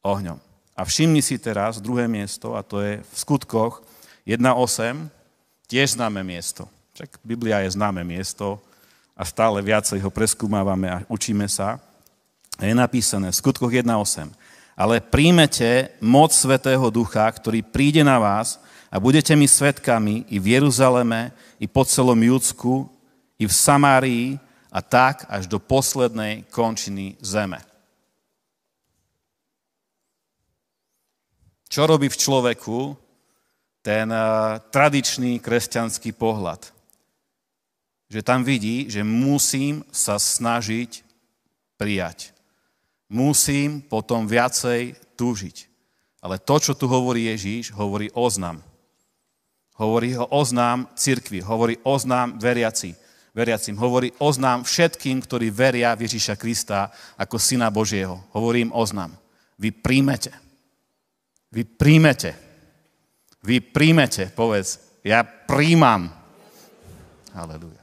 ohňom. A všimni si teraz druhé miesto, a to je v skutkoch 1.8, tiež známe miesto. Však Biblia je známe miesto a stále viacej ho preskúmávame a učíme sa. Je napísané v skutkoch 1.8. Ale príjmete moc Svetého Ducha, ktorý príde na vás a budete mi svetkami i v Jeruzaleme, i po celom Judsku, i v Samárii a tak až do poslednej končiny zeme. Čo robí v človeku ten uh, tradičný kresťanský pohľad? Že tam vidí, že musím sa snažiť prijať. Musím potom viacej túžiť. Ale to, čo tu hovorí Ježíš, hovorí oznam. Hovorí ho oznám cirkvi, hovorí oznám veriaci veriacim. Hovorí oznám všetkým, ktorí veria v Ježíša Krista ako Syna Božieho. Hovorím oznám. Vy príjmete. Vy príjmete. Vy príjmete, povedz. Ja príjmam. Halleluja.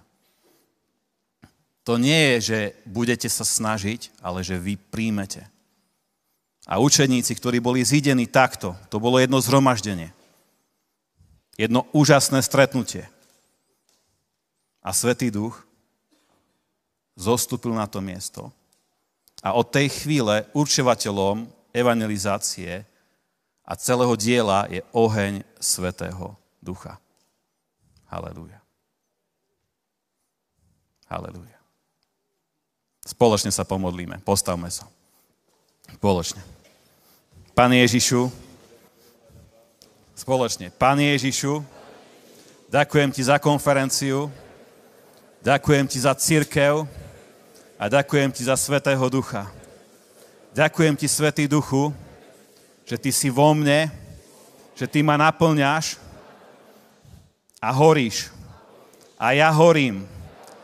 To nie je, že budete sa snažiť, ale že vy príjmete. A učeníci, ktorí boli zídení takto, to bolo jedno zhromaždenie. Jedno úžasné stretnutie. A Svetý Duch zostúpil na to miesto. A od tej chvíle určovateľom evangelizácie a celého diela je oheň Svetého Ducha. Halelúja. Halelúja. Spoločne sa pomodlíme. Postavme sa. Spoločne. Pane Ježišu, spoločne. Pane Ježišu, ďakujem Ti za konferenciu, Ďakujem ti za církev a ďakujem ti za Svetého Ducha. Ďakujem ti, Svetý Duchu, že ty si vo mne, že ty ma naplňaš a horíš. A ja horím.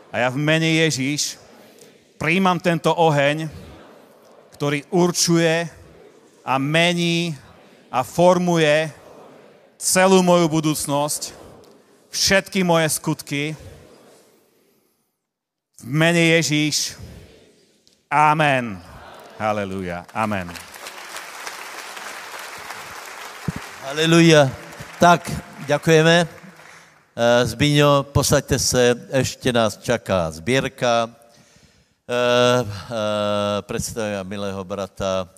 A ja v mene Ježíš príjmam tento oheň, ktorý určuje a mení a formuje celú moju budúcnosť, všetky moje skutky, v mene Ježíš. Amen. Halleluja. Amen. Haleluja. Tak, ďakujeme. Eh, Zbíňo, posaďte se, ešte nás čaká sbírka. Eh, eh, Predstavia milého brata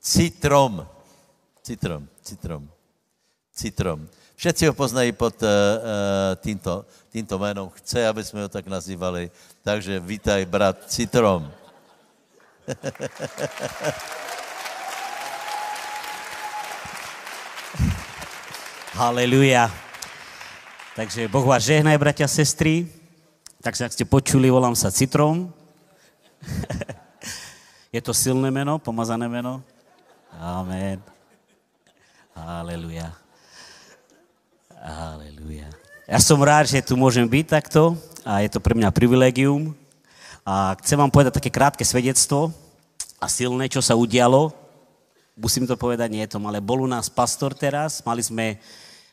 Citrom. Citrom, Citrom, Citrom. Všetci ho poznají pod uh, týmto, týmto jménem. Chce, aby jsme ho tak nazývali. Takže vítaj, brat Citrom. [laughs] Haleluja. Takže Boh vás žehnaj, bratia sestry. Takže ak ste počuli, volám sa Citrom. [laughs] Je to silné meno, pomazané meno. Amen. Haleluja. Aleluja. Ja som rád, že tu môžem byť takto a je to pre mňa privilegium. A chcem vám povedať také krátke svedectvo a silné, čo sa udialo. Musím to povedať, nie je to ale bol u nás pastor teraz, mali sme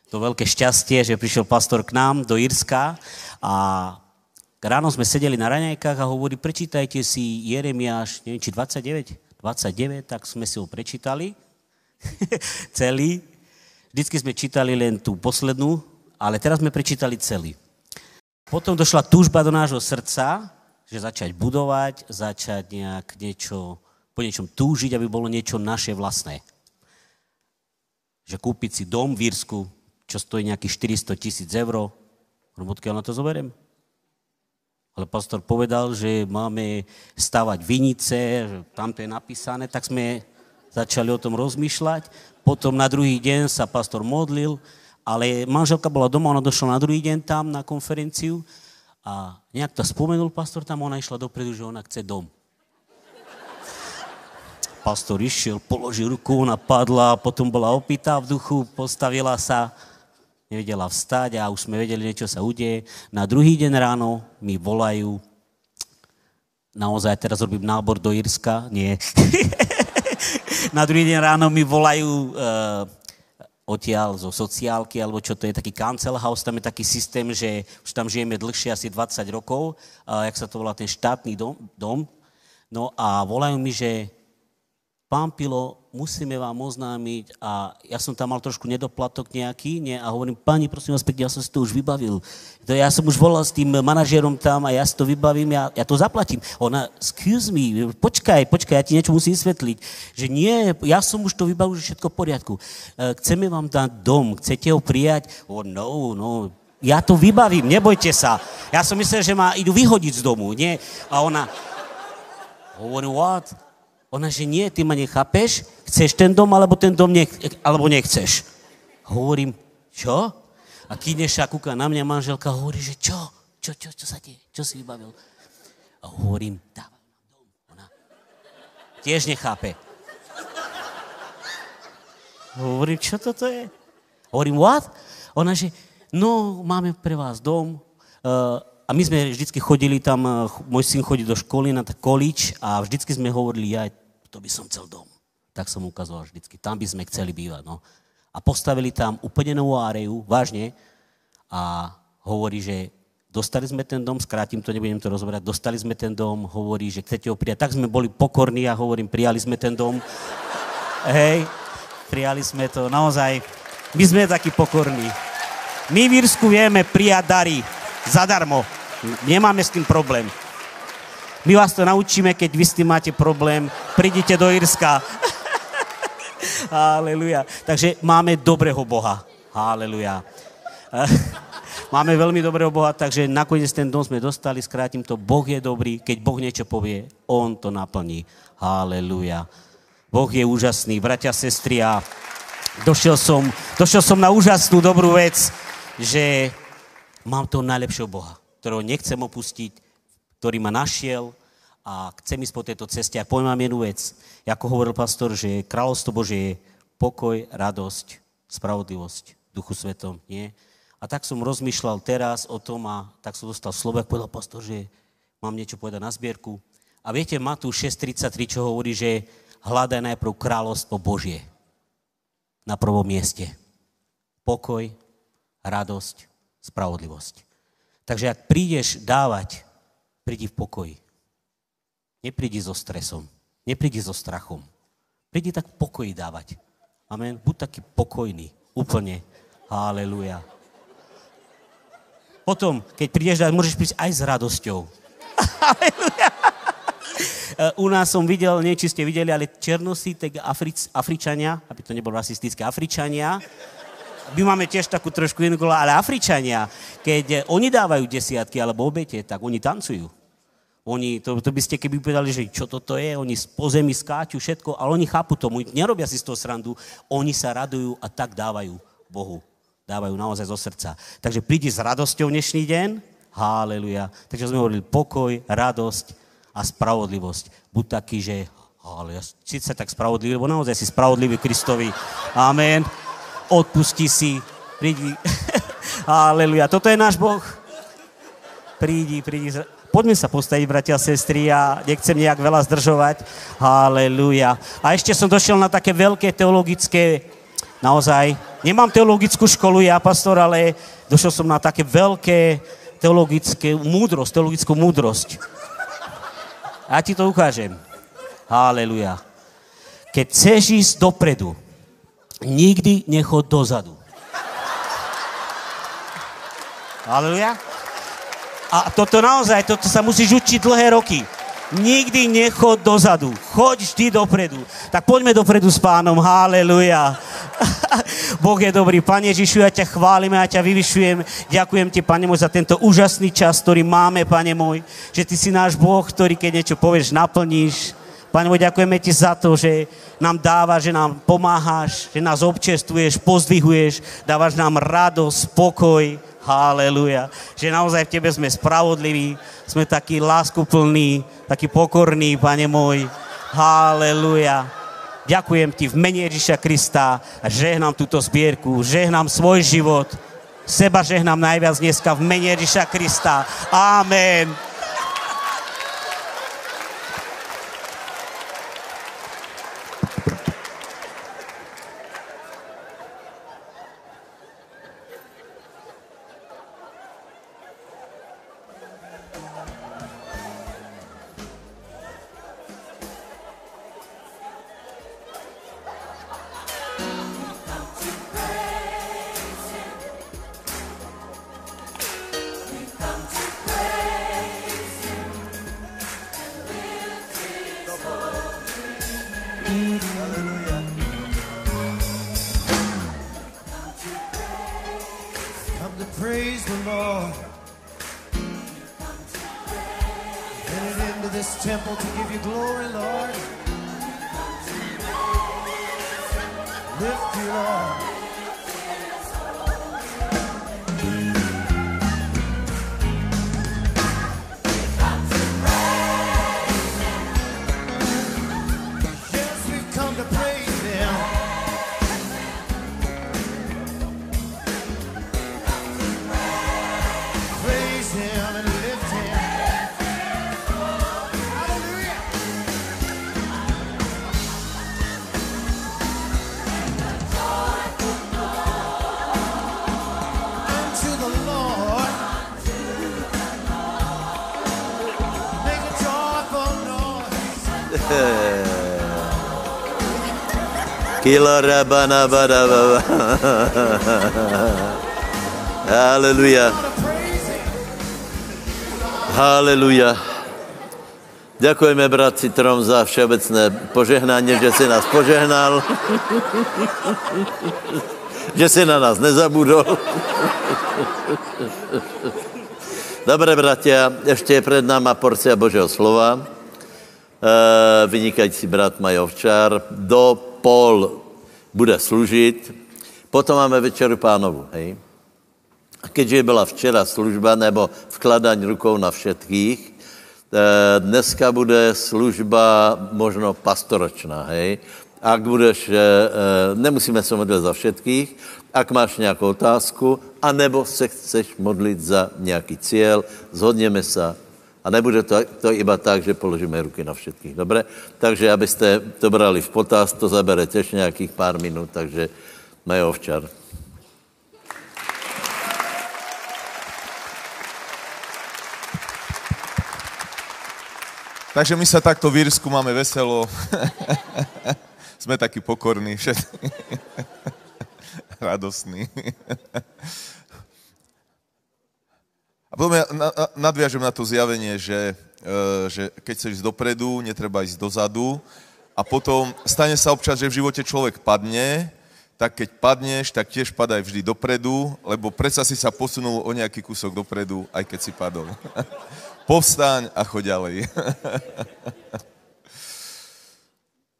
to veľké šťastie, že prišiel pastor k nám do Írska a ráno sme sedeli na raňajkách a hovorí, prečítajte si Jeremiáš, neviem, či 29, 29, tak sme si ho prečítali [laughs] celý Vždycky sme čítali len tú poslednú, ale teraz sme prečítali celý. Potom došla túžba do nášho srdca, že začať budovať, začať nejak niečo, po niečom túžiť, aby bolo niečo naše vlastné. Že kúpiť si dom v Írsku, čo stojí nejakých 400 tisíc eur, odkiaľ na to zoberiem? Ale pastor povedal, že máme stavať vinice, že tam to je napísané, tak sme začali o tom rozmýšľať. Potom na druhý deň sa pastor modlil, ale manželka bola doma, ona došla na druhý deň tam na konferenciu a nejak to spomenul pastor tam, ona išla dopredu, že ona chce dom. Pastor išiel, položil ruku, ona padla, potom bola opýta v duchu, postavila sa, nevedela vstať a už sme vedeli, niečo sa udeje. Na druhý deň ráno mi volajú, naozaj teraz robím nábor do Irska, nie. [laughs] na druhý deň ráno mi volajú uh, odtiaľ zo sociálky, alebo čo to je, taký cancel house, tam je taký systém, že už tam žijeme dlhšie, asi 20 rokov, uh, jak sa to volá, ten štátny dom, dom No a volajú mi, že pán Pilo, musíme vám oznámiť a ja som tam mal trošku nedoplatok nejaký nie, a hovorím, pani, prosím vás pekne, ja som si to už vybavil. To ja som už volal s tým manažérom tam a ja si to vybavím, ja, ja to zaplatím. Ona, excuse me, počkaj, počkaj, ja ti niečo musím vysvetliť. Že nie, ja som už to vybavil, že všetko v poriadku. E, chceme vám dať dom, chcete ho prijať? Oh, no, no, ja to vybavím, nebojte sa. Ja som myslel, že ma idú vyhodiť z domu, nie? A ona, hovorím, what? Ona, že nie, ty ma nechápeš, chceš ten dom, alebo ten dom nech, alebo nechceš. Hovorím, čo? A Kineša kúka na mňa, manželka hovorí, že čo? Čo, čo, čo sa deje? Čo si vybavil? A hovorím, dávaj nám dom. Ona tiež nechápe. Hovorím, čo toto je? Hovorím, what? Ona, že no, máme pre vás dom, uh, a my sme vždycky chodili tam, eh, môj syn chodí do školy na količ a vždycky sme hovorili, ja to by som chcel dom. Tak som ukazoval vždycky, tam by sme chceli bývať. No. A postavili tam úplne novú áreju, vážne, a hovorí, že dostali sme ten dom, skrátim to, nebudem to rozoberať, dostali sme ten dom, hovorí, že chcete ho prijať. Tak sme boli pokorní a hovorím, prijali sme ten dom. Hej, prijali sme to, naozaj, my sme takí pokorní. My v Írsku vieme prijať dary zadarmo. Nemáme s tým problém. My vás to naučíme, keď vy s tým máte problém, prídite do Irska. [laughs] Haleluja. Takže máme dobrého Boha. Haleluja. [laughs] máme veľmi dobrého Boha, takže nakoniec ten dom sme dostali, skrátim to, Boh je dobrý, keď Boh niečo povie, On to naplní. Haleluja. Boh je úžasný. Bratia, sestry, a došiel som, došiel som na úžasnú dobrú vec, že mám toho najlepšieho Boha ktorého nechcem opustiť, ktorý ma našiel a chcem ísť po tejto ceste. A vám jednu vec. Ako hovoril pastor, že kráľovstvo Bože je pokoj, radosť, spravodlivosť Duchu Svetom. Nie? A tak som rozmýšľal teraz o tom a tak som dostal slovo, ako povedal pastor, že mám niečo povedať na zbierku. A viete, Matúš 6.33, čo hovorí, že hľadaj najprv kráľovstvo Božie na prvom mieste. Pokoj, radosť, spravodlivosť. Takže ak prídeš dávať, prídi v pokoji. Neprídi so stresom. Neprídi so strachom. Prídi tak v pokoji dávať. Amen. Buď taký pokojný. Úplne. Halleluja. Potom, keď prídeš dať, môžeš prísť aj s radosťou. [laughs] Halleluja. U nás som videl, nie či ste videli, ale černosí, tak Afric, Afričania, aby to nebolo rasistické, Afričania, my máme tiež takú trošku inú ale Afričania, keď eh, oni dávajú desiatky alebo obete, tak oni tancujú. Oni, to, to by ste keby povedali, že čo toto je, oni po zemi skáču všetko, ale oni chápu tomu, nerobia si z toho srandu, oni sa radujú a tak dávajú Bohu. Dávajú naozaj zo srdca. Takže prídi s radosťou dnešný deň, Háleluja. Takže sme hovorili pokoj, radosť a spravodlivosť. Buď taký, že ale ja síce tak spravodlivý, lebo naozaj si spravodlivý Kristovi. Amen odpustí si, prídi. [laughs] Aleluja. Toto je náš Boh. Prídi, prídi. Poďme sa postaviť, bratia a sestry, ja nechcem nejak veľa zdržovať. Haleluja. A ešte som došiel na také veľké teologické, naozaj, nemám teologickú školu ja, pastor, ale došiel som na také veľké teologické múdrosť, teologickú múdrosť. Ja ti to ukážem. Haleluja. Keď chceš ísť dopredu, nikdy nechod dozadu. Aleluja. A toto naozaj, toto sa musíš učiť dlhé roky. Nikdy nechod dozadu. Choď vždy dopredu. Tak poďme dopredu s pánom. Haleluja. [laughs] Boh je dobrý. Pane Ježišu, ja ťa chválim a ťa vyvyšujem. Ďakujem ti, Pane môj, za tento úžasný čas, ktorý máme, Pane môj. Že ty si náš Boh, ktorý keď niečo povieš, naplníš. Pane môj, ďakujeme ti za to, že nám dáva, že nám pomáhaš, že nás občestuješ, pozdvihuješ, dávaš nám radosť, spokoj, Haleluja. Že naozaj v Tebe sme spravodliví, sme takí láskuplní, takí pokorní, Pane môj. Haleluja. Ďakujem Ti v mene Ježiša Krista a žehnám túto zbierku, žehnám svoj život, seba žehnám najviac dneska v mene Ježiša Krista. Amen. ponto individual. Kila rabana bada baba. Haleluja. To praise Him. Haleluja. Ďakujeme, brat Citrom, za všeobecné požehnanie, že si nás požehnal. že si na nás nezabudol. Dobre, bratia, ešte je pred náma porcia Božieho slova. E, vynikající brat Majovčár do pol bude služiť. Potom máme večeru pánovu, hej? A keďže byla včera služba nebo vkladání rukou na všetkých, eh, dneska bude služba možno pastoračná, hej. Ak budeš, eh, eh, nemusíme se modlit za všetkých, ak máš nějakou otázku, anebo se chceš modlit za nějaký cíl, zhodněme se a nebude to, to iba tak, že položíme ruky na všetkých, dobre? Takže abyste to brali v potaz, to zabere tiež nějakých pár minut, takže Majo Ovčar. Takže my sa takto v Írsku máme veselo. [laughs] Sme takí pokorní, všetci. [laughs] Radostní. Potom ja na- na- nadviažem na to zjavenie, že, e, že keď chceš ísť dopredu, netreba ísť dozadu. A potom stane sa občas, že v živote človek padne, tak keď padneš, tak tiež padaj vždy dopredu, lebo predsa si sa posunul o nejaký kúsok dopredu, aj keď si padol. [laughs] Povstaň a choď ďalej. [laughs]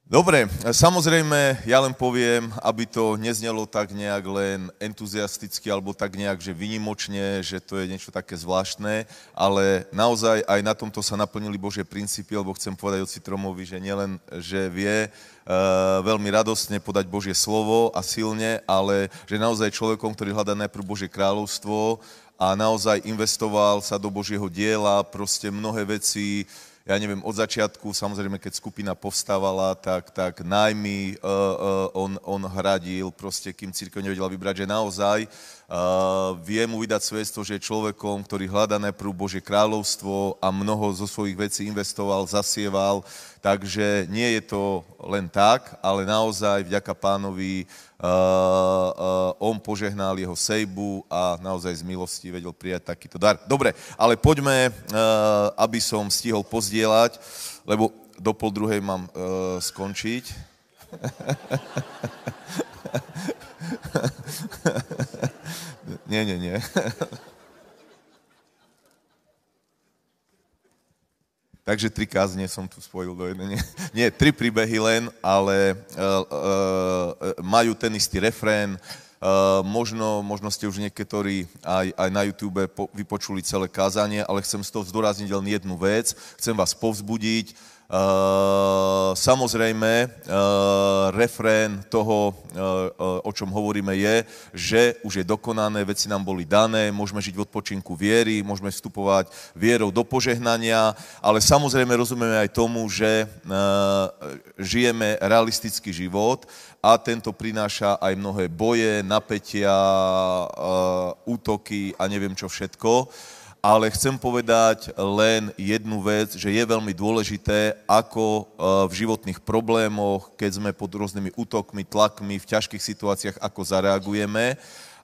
Dobre, samozrejme, ja len poviem, aby to neznelo tak nejak len entuziasticky alebo tak nejak, že vynimočne, že to je niečo také zvláštne, ale naozaj aj na tomto sa naplnili Božie princípy, lebo chcem povedať o Citromovi, že nielen, že vie uh, veľmi radostne podať Božie slovo a silne, ale že naozaj človekom, ktorý hľadá najprv Božie kráľovstvo a naozaj investoval sa do Božieho diela, proste mnohé veci, ja neviem, od začiatku, samozrejme, keď skupina povstávala, tak, tak najmy uh, uh, on, on hradil, proste, kým církev nevedela vybrať, že naozaj vie mu vydať svedstvo, že je človekom, ktorý hľadá najprv Božie kráľovstvo a mnoho zo svojich vecí investoval, zasieval, takže nie je to len tak, ale naozaj vďaka pánovi uh, uh, on požehnal jeho sejbu a naozaj z milosti vedel prijať takýto dar. Dobre, ale poďme, aby som stihol pozdieľať, lebo do pol druhej mám skončiť. [laughs] nie, nie, nie. [laughs] Takže tri kázne som tu spojil do jednej. Nie, tri príbehy len, ale uh, uh, majú ten istý refrén. Uh, možno, možno ste už niektorí aj, aj na YouTube po, vypočuli celé kázanie, ale chcem z toho zdôrazniť len jednu vec. Chcem vás povzbudiť. Uh, samozrejme, uh, refrén toho, uh, o čom hovoríme, je, že už je dokonané, veci nám boli dané, môžeme žiť v odpočinku viery, môžeme vstupovať vierou do požehnania, ale samozrejme rozumieme aj tomu, že žijeme realistický život a tento prináša aj mnohé boje, napätia, útoky a neviem čo všetko ale chcem povedať len jednu vec, že je veľmi dôležité, ako eh, v životných problémoch, keď sme pod rôznymi útokmi, tlakmi, v ťažkých situáciách, ako zareagujeme.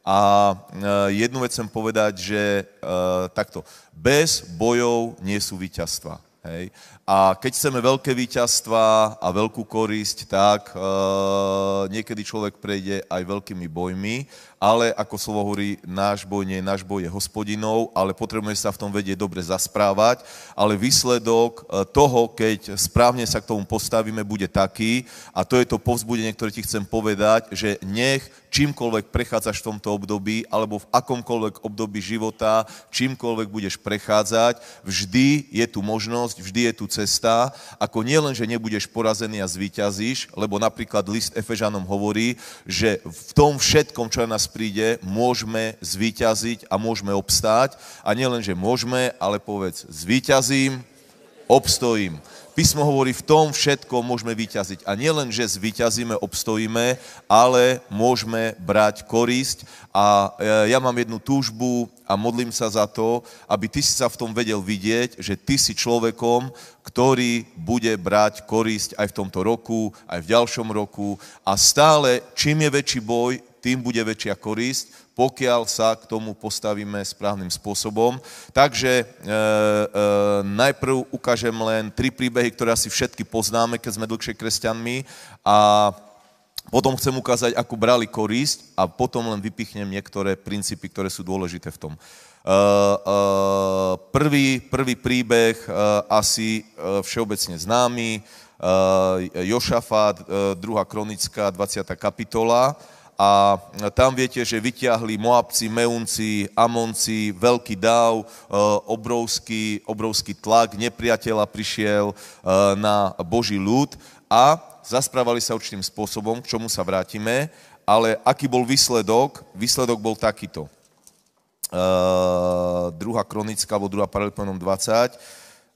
A eh, jednu vec chcem povedať, že eh, takto, bez bojov nie sú víťazstva. Hej. A keď chceme veľké víťazstva a veľkú korisť, tak e, niekedy človek prejde aj veľkými bojmi, ale ako slovo hovorí, náš boj nie je náš boj, je hospodinov, ale potrebujeme sa v tom vedieť dobre zasprávať, ale výsledok e, toho, keď správne sa k tomu postavíme, bude taký, a to je to povzbudenie, ktoré ti chcem povedať, že nech čímkoľvek prechádzaš v tomto období, alebo v akomkoľvek období života, čímkoľvek budeš prechádzať, vždy je tu možnosť, vždy je tu cesta, ako nielen, že nebudeš porazený a zvíťazíš, lebo napríklad list Efežanom hovorí, že v tom všetkom, čo nás príde, môžeme zvíťaziť a môžeme obstáť. A nielen, že môžeme, ale povedz, zvíťazím, obstojím. Písmo hovorí, v tom všetko môžeme vyťaziť. A nielen, že zvyťazíme, obstojíme, ale môžeme brať korisť. A e, ja mám jednu túžbu a modlím sa za to, aby ty si sa v tom vedel vidieť, že ty si človekom, ktorý bude brať korisť aj v tomto roku, aj v ďalšom roku. A stále, čím je väčší boj, tým bude väčšia korisť, pokiaľ sa k tomu postavíme správnym spôsobom. Takže e, e, najprv ukážem len tri príbehy, ktoré asi všetky poznáme, keď sme dlhšie kresťanmi a potom chcem ukázať, ako brali korisť a potom len vypichnem niektoré princípy, ktoré sú dôležité v tom. Uh, uh, prvý, prvý príbeh uh, asi všeobecne známy, Jošafát, druhá kronická, 20. kapitola a tam viete, že vyťahli Moabci, Meunci, Amonci, veľký dáv, e, obrovský, obrovský tlak nepriateľa prišiel e, na Boží ľud a zasprávali sa určitým spôsobom, k čomu sa vrátime, ale aký bol výsledok? Výsledok bol takýto. Uh, druhá kronická, alebo druhá paralelponom 20,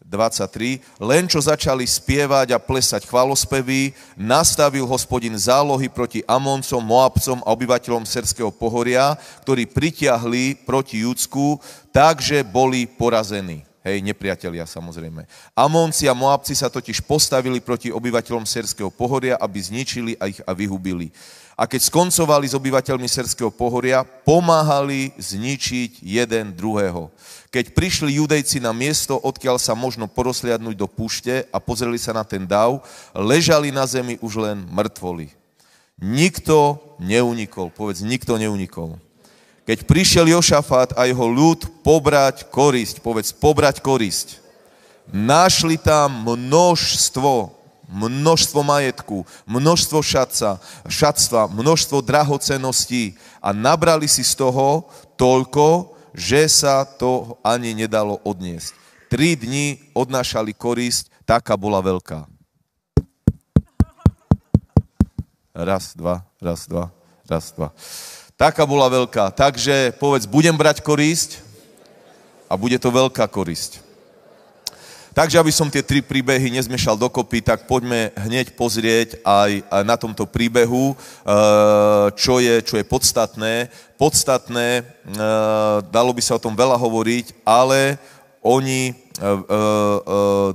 23. Len čo začali spievať a plesať chválospevy, nastavil hospodin zálohy proti Amoncom, Moabcom a obyvateľom Serského pohoria, ktorí pritiahli proti Judsku, takže boli porazení. Hej, nepriatelia samozrejme. Amonci a Moabci sa totiž postavili proti obyvateľom Serského pohoria, aby zničili a ich a vyhubili. A keď skoncovali s obyvateľmi Serského pohoria, pomáhali zničiť jeden druhého. Keď prišli judejci na miesto, odkiaľ sa možno porosliadnúť do púšte a pozreli sa na ten dav, ležali na zemi už len mŕtvoli. Nikto neunikol, povedz, nikto neunikol. Keď prišiel Jošafát a jeho ľud pobrať korisť, povedz, pobrať korisť, našli tam množstvo, množstvo majetku, množstvo šatca, šatstva, množstvo drahoceností a nabrali si z toho toľko, že sa to ani nedalo odniesť. Tri dni odnášali korisť, taká bola veľká. Raz, dva, raz, dva, raz, dva. Taká bola veľká. Takže povedz, budem brať korisť a bude to veľká korisť. Takže, aby som tie tri príbehy nezmešal dokopy, tak poďme hneď pozrieť aj na tomto príbehu, eh, čo je, čo je podstatné. Podstatné, eh, dalo by sa o tom veľa hovoriť, ale oni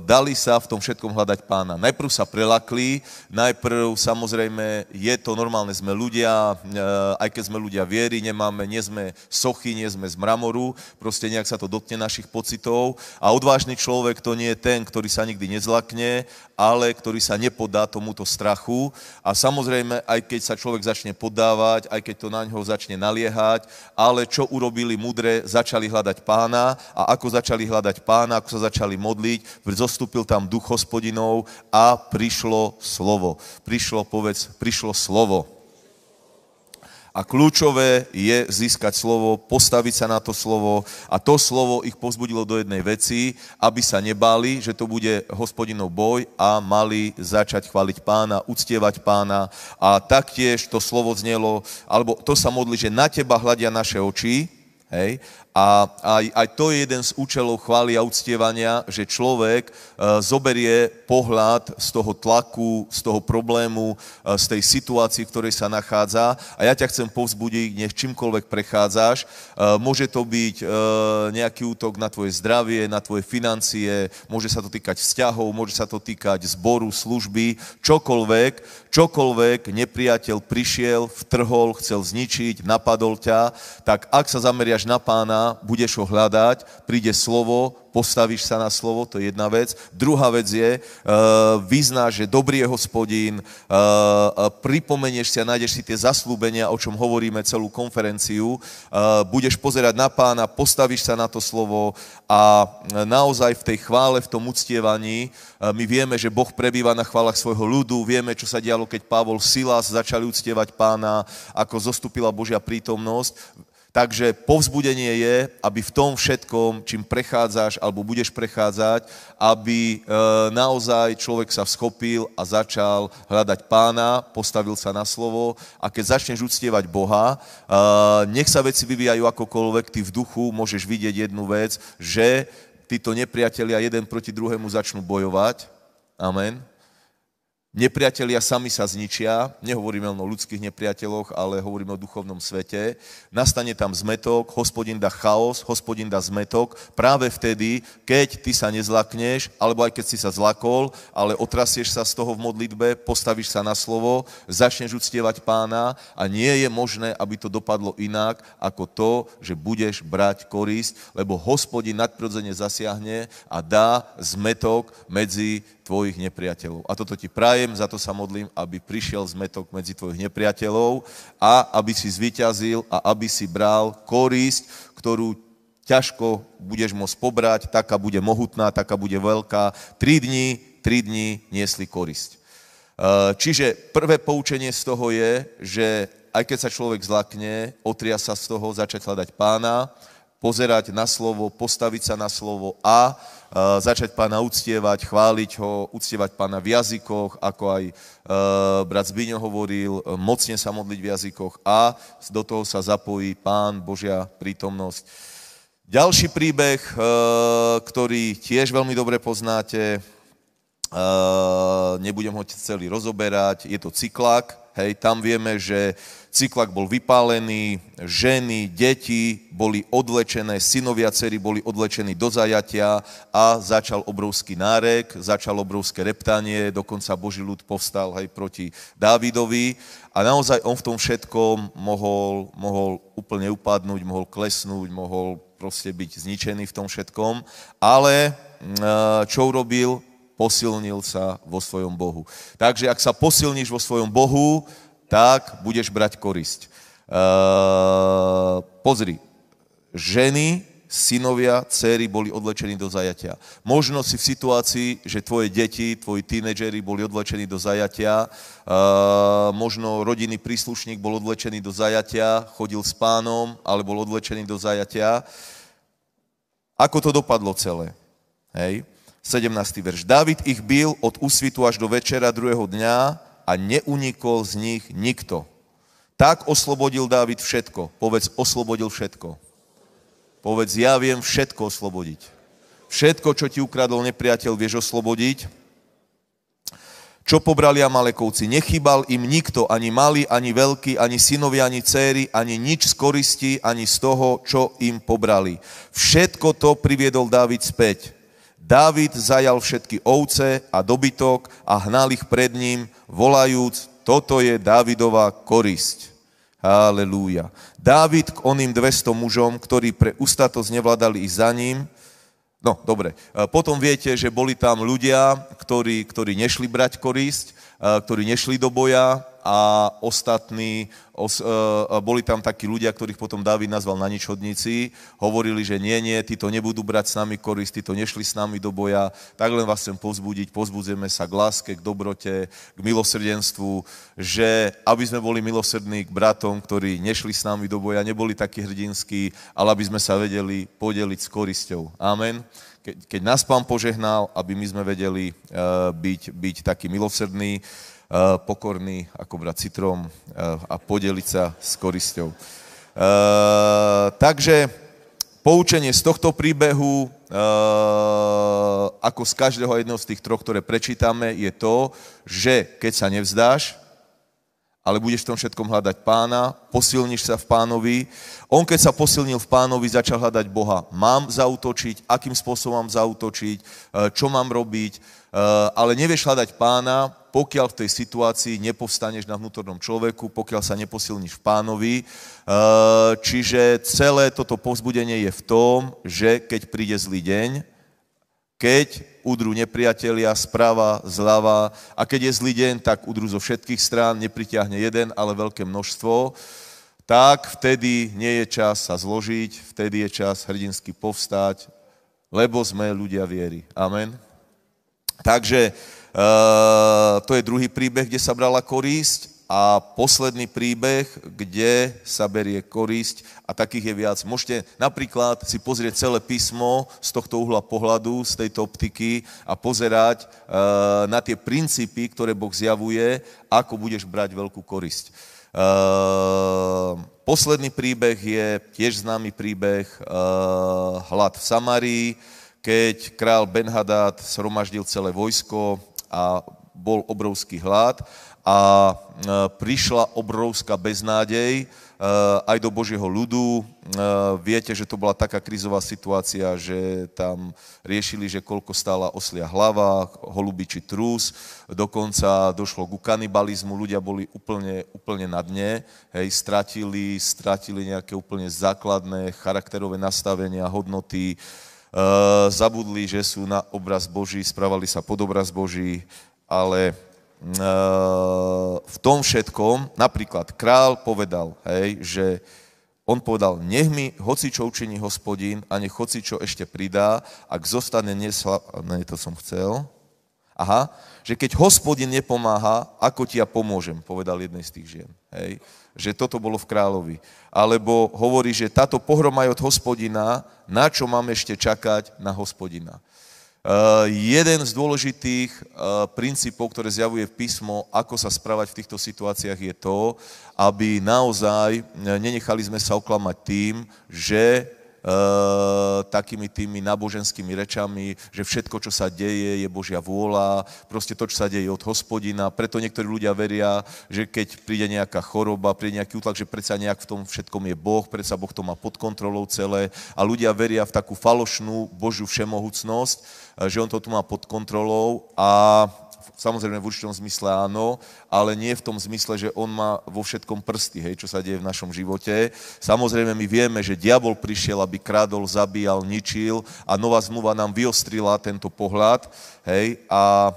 dali sa v tom všetkom hľadať pána. Najprv sa prelakli, najprv samozrejme je to normálne, sme ľudia, aj keď sme ľudia viery, nemáme, nie sme sochy, nie sme z mramoru, proste nejak sa to dotkne našich pocitov. A odvážny človek to nie je ten, ktorý sa nikdy nezlakne, ale ktorý sa nepodá tomuto strachu. A samozrejme, aj keď sa človek začne podávať, aj keď to na ňo začne naliehať, ale čo urobili mudre, začali hľadať pána. A ako začali hľadať pána, ako sa začali modliť, zostúpil tam duch hospodinov a prišlo slovo. Prišlo, povedz, prišlo slovo. A kľúčové je získať slovo, postaviť sa na to slovo a to slovo ich pozbudilo do jednej veci, aby sa nebáli, že to bude hospodinov boj a mali začať chváliť pána, uctievať pána a taktiež to slovo znelo, alebo to sa modli, že na teba hľadia naše oči, hej, a aj, aj to je jeden z účelov chvály a uctievania, že človek e, zoberie pohľad z toho tlaku, z toho problému, e, z tej situácii, v ktorej sa nachádza. A ja ťa chcem povzbudiť, nech čímkoľvek prechádzaš. E, môže to byť nejaký útok na tvoje zdravie, na tvoje financie, môže sa to týkať vzťahov, môže sa to týkať zboru, služby, čokoľvek, čokoľvek nepriateľ prišiel, vtrhol, chcel zničiť, napadol ťa, tak ak sa zameriaš na pána, budeš ho hľadať, príde slovo, postavíš sa na slovo, to je jedna vec. Druhá vec je, uh, vyznáš, že dobrý je hospodín, uh, pripomenieš si a nájdeš si tie zaslúbenia, o čom hovoríme celú konferenciu, uh, budeš pozerať na pána, postavíš sa na to slovo a naozaj v tej chvále, v tom uctievaní, my vieme, že Boh prebýva na chválach svojho ľudu, vieme, čo sa dialo, keď Pavol Silas začali uctievať pána, ako zostúpila Božia prítomnosť. Takže povzbudenie je, aby v tom všetkom, čím prechádzaš alebo budeš prechádzať, aby e, naozaj človek sa vschopil a začal hľadať pána, postavil sa na slovo a keď začneš uctievať Boha, e, nech sa veci vyvíjajú akokoľvek, ty v duchu môžeš vidieť jednu vec, že títo nepriatelia jeden proti druhému začnú bojovať. Amen Nepriatelia sami sa zničia, nehovoríme len o ľudských nepriateľoch, ale hovoríme o duchovnom svete. Nastane tam zmetok, hospodin dá chaos, hospodin dá zmetok práve vtedy, keď ty sa nezlakneš, alebo aj keď si sa zlakol, ale otrasieš sa z toho v modlitbe, postavíš sa na slovo, začneš uctievať pána a nie je možné, aby to dopadlo inak, ako to, že budeš brať korisť, lebo hospodin nadprirodzene zasiahne a dá zmetok medzi tvojich nepriateľov. A toto ti prajem, za to sa modlím, aby prišiel zmetok medzi tvojich nepriateľov a aby si zvyťazil a aby si bral korisť, ktorú ťažko budeš môcť pobrať, taká bude mohutná, taká bude veľká. Tri dní, tri dní niesli korisť. E, čiže prvé poučenie z toho je, že aj keď sa človek zlakne, otria sa z toho, začať hľadať pána, pozerať na slovo, postaviť sa na slovo a začať pána uctievať, chváliť ho, uctievať pána v jazykoch, ako aj brat Zbyňo hovoril, mocne sa modliť v jazykoch a do toho sa zapojí pán, Božia prítomnosť. Ďalší príbeh, ktorý tiež veľmi dobre poznáte, nebudem ho celý rozoberať, je to cyklák, hej, tam vieme, že Cyklak bol vypálený, ženy, deti boli odlečené, synovia cery boli odlečení do zajatia a začal obrovský nárek, začal obrovské reptanie, dokonca Boží ľud povstal aj proti Dávidovi a naozaj on v tom všetkom mohol, mohol úplne upadnúť, mohol klesnúť, mohol proste byť zničený v tom všetkom, ale čo urobil? Posilnil sa vo svojom Bohu. Takže ak sa posilníš vo svojom Bohu, tak budeš brať korisť. Uh, pozri, ženy, synovia, céry boli odlečení do zajatia. Možno si v situácii, že tvoje deti, tvoji tínedžeri boli odlečení do zajatia, uh, možno rodinný príslušník bol odlečený do zajatia, chodil s pánom, ale bol odlečený do zajatia. Ako to dopadlo celé? Hej. 17. verš. David ich bil od úsvitu až do večera druhého dňa a neunikol z nich nikto. Tak oslobodil Dávid všetko. Povedz, oslobodil všetko. Povedz, ja viem všetko oslobodiť. Všetko, čo ti ukradol nepriateľ, vieš oslobodiť. Čo pobrali Amalekovci? Nechybal im nikto, ani malý, ani veľký, ani synovia, ani céry, ani nič z koristi, ani z toho, čo im pobrali. Všetko to priviedol Dávid späť. Dávid zajal všetky ovce a dobytok a hnal ich pred ním, volajúc, toto je Dávidová korisť. Halelúja. Dávid k oným 200 mužom, ktorí pre ústatosť nevládali ísť za ním, No, dobre. Potom viete, že boli tam ľudia, ktorí, ktorí nešli brať korisť, ktorí nešli do boja, a ostatní, os, uh, boli tam takí ľudia, ktorých potom Dávid nazval na ničodníci, hovorili, že nie, nie, títo nebudú brať s nami korist, títo nešli s nami do boja, tak len vás chcem povzbudiť, pozbudzujeme sa k láske, k dobrote, k milosrdenstvu, že aby sme boli milosrdní k bratom, ktorí nešli s nami do boja, neboli takí hrdinskí, ale aby sme sa vedeli podeliť s korisťou. Amen keď, keď nás pán požehnal, aby my sme vedeli uh, byť, byť takí milosrdní, Eh, pokorný ako brat citrom eh, a podeliť sa s korisťou. Eh, takže poučenie z tohto príbehu, ako z každého jedného z tých troch, ktoré prečítame, je to, že keď sa nevzdáš ale budeš v tom všetkom hľadať pána, posilníš sa v pánovi. On, keď sa posilnil v pánovi, začal hľadať Boha. Mám zautočiť, akým spôsobom mám zautočiť, e, čo mám robiť, e, ale nevieš hľadať pána, pokiaľ v tej situácii nepovstaneš na vnútornom človeku, pokiaľ sa neposilníš v pánovi. E, čiže celé toto povzbudenie je v tom, že keď príde zlý deň, keď udrú nepriatelia sprava, zľava a keď je zlý deň, tak udrú zo všetkých strán, nepritiahne jeden, ale veľké množstvo, tak vtedy nie je čas sa zložiť, vtedy je čas hrdinsky povstať, lebo sme ľudia viery. Amen. Takže uh, to je druhý príbeh, kde sa brala korísť. A posledný príbeh, kde sa berie korisť a takých je viac. Môžete napríklad si pozrieť celé písmo z tohto uhla pohľadu, z tejto optiky a pozerať uh, na tie princípy, ktoré Boh zjavuje, ako budeš brať veľkú korisť. Uh, posledný príbeh je tiež známy príbeh uh, hlad v Samarii, keď král Benhadad sromaždil celé vojsko a bol obrovský hlad a e, prišla obrovská beznádej e, aj do Božieho ľudu. E, viete, že to bola taká krizová situácia, že tam riešili, že koľko stála oslia hlava, holubiči trús, dokonca došlo ku kanibalizmu, ľudia boli úplne, úplne na dne, hej, stratili, stratili nejaké úplne základné charakterové nastavenia, hodnoty, zabudli, že sú na obraz Boží, správali sa pod obraz Boží, ale v tom všetkom, napríklad král povedal, hej, že on povedal, nech mi hoci čo učiní hospodín a nech hoci čo ešte pridá, ak zostane nesla... Ne, to som chcel. Aha, že keď hospodin nepomáha, ako ti ja pomôžem, povedal jednej z tých žien. Hej. Že toto bolo v kráľovi. Alebo hovorí, že táto pohroma je od hospodina, na čo mám ešte čakať na hospodina. Uh, jeden z dôležitých uh, princípov, ktoré zjavuje písmo, ako sa správať v týchto situáciách, je to, aby naozaj nenechali sme sa oklamať tým, že Eh, takými tými náboženskými rečami, že všetko, čo sa deje, je Božia vôľa, proste to, čo sa deje od hospodina. Preto niektorí ľudia veria, že keď príde nejaká choroba, príde nejaký útlak, že predsa nejak v tom všetkom je Boh, predsa Boh to má pod kontrolou celé. A ľudia veria v takú falošnú Božiu všemohúcnosť, eh, že on to tu má pod kontrolou a samozrejme v určitom zmysle áno, ale nie v tom zmysle, že on má vo všetkom prsty, hej, čo sa deje v našom živote. Samozrejme my vieme, že diabol prišiel, aby krádol, zabíjal, ničil a nová zmluva nám vyostrila tento pohľad, hej, a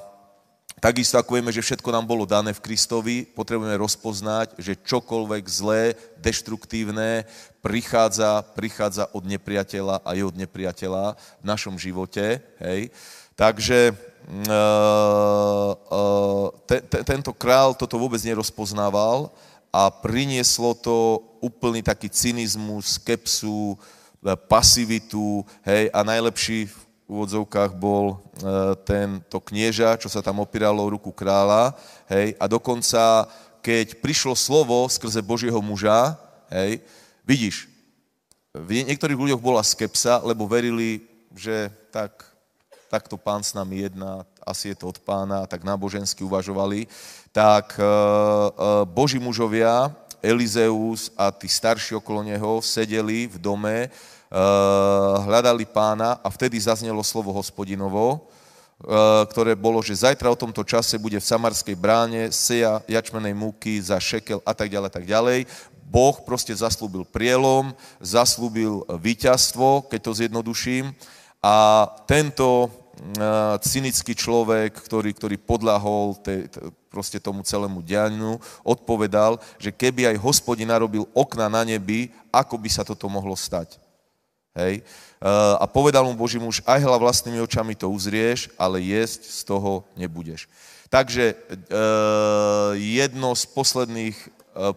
Takisto ako vieme, že všetko nám bolo dané v Kristovi, potrebujeme rozpoznať, že čokoľvek zlé, deštruktívne prichádza, prichádza od nepriateľa a je od nepriateľa v našom živote. Hej. Takže Eh, eh, te, te, tento král toto vôbec nerozpoznával a prinieslo to úplný taký cynizmus, skepsu, eh, pasivitu, hej, a najlepší v úvodzovkách bol tento knieža, čo sa tam opíralo o ruku kráľa, hej, a dokonca, keď prišlo slovo skrze Božieho muža, hej, vidíš, v niektorých ľuďoch bola skepsa, lebo verili, že tak takto pán s nami jedná, asi je to od pána, tak nábožensky uvažovali, tak e, e, boží mužovia, Elizeus a tí starší okolo neho sedeli v dome, e, hľadali pána a vtedy zaznelo slovo hospodinovo, ktoré bolo, že zajtra o tomto čase bude v samarskej bráne seja jačmenej múky za šekel a tak ďalej, tak ďalej. Boh proste zaslúbil prielom, zaslúbil víťazstvo, keď to zjednoduším, a tento cynický človek, ktorý, ktorý podľahol te, te, proste tomu celému dianiu, odpovedal, že keby aj hospodin narobil okna na nebi, ako by sa toto mohlo stať. Hej. A povedal mu Boží muž, aj hla vlastnými očami to uzrieš, ale jesť z toho nebudeš. Takže jedno z posledných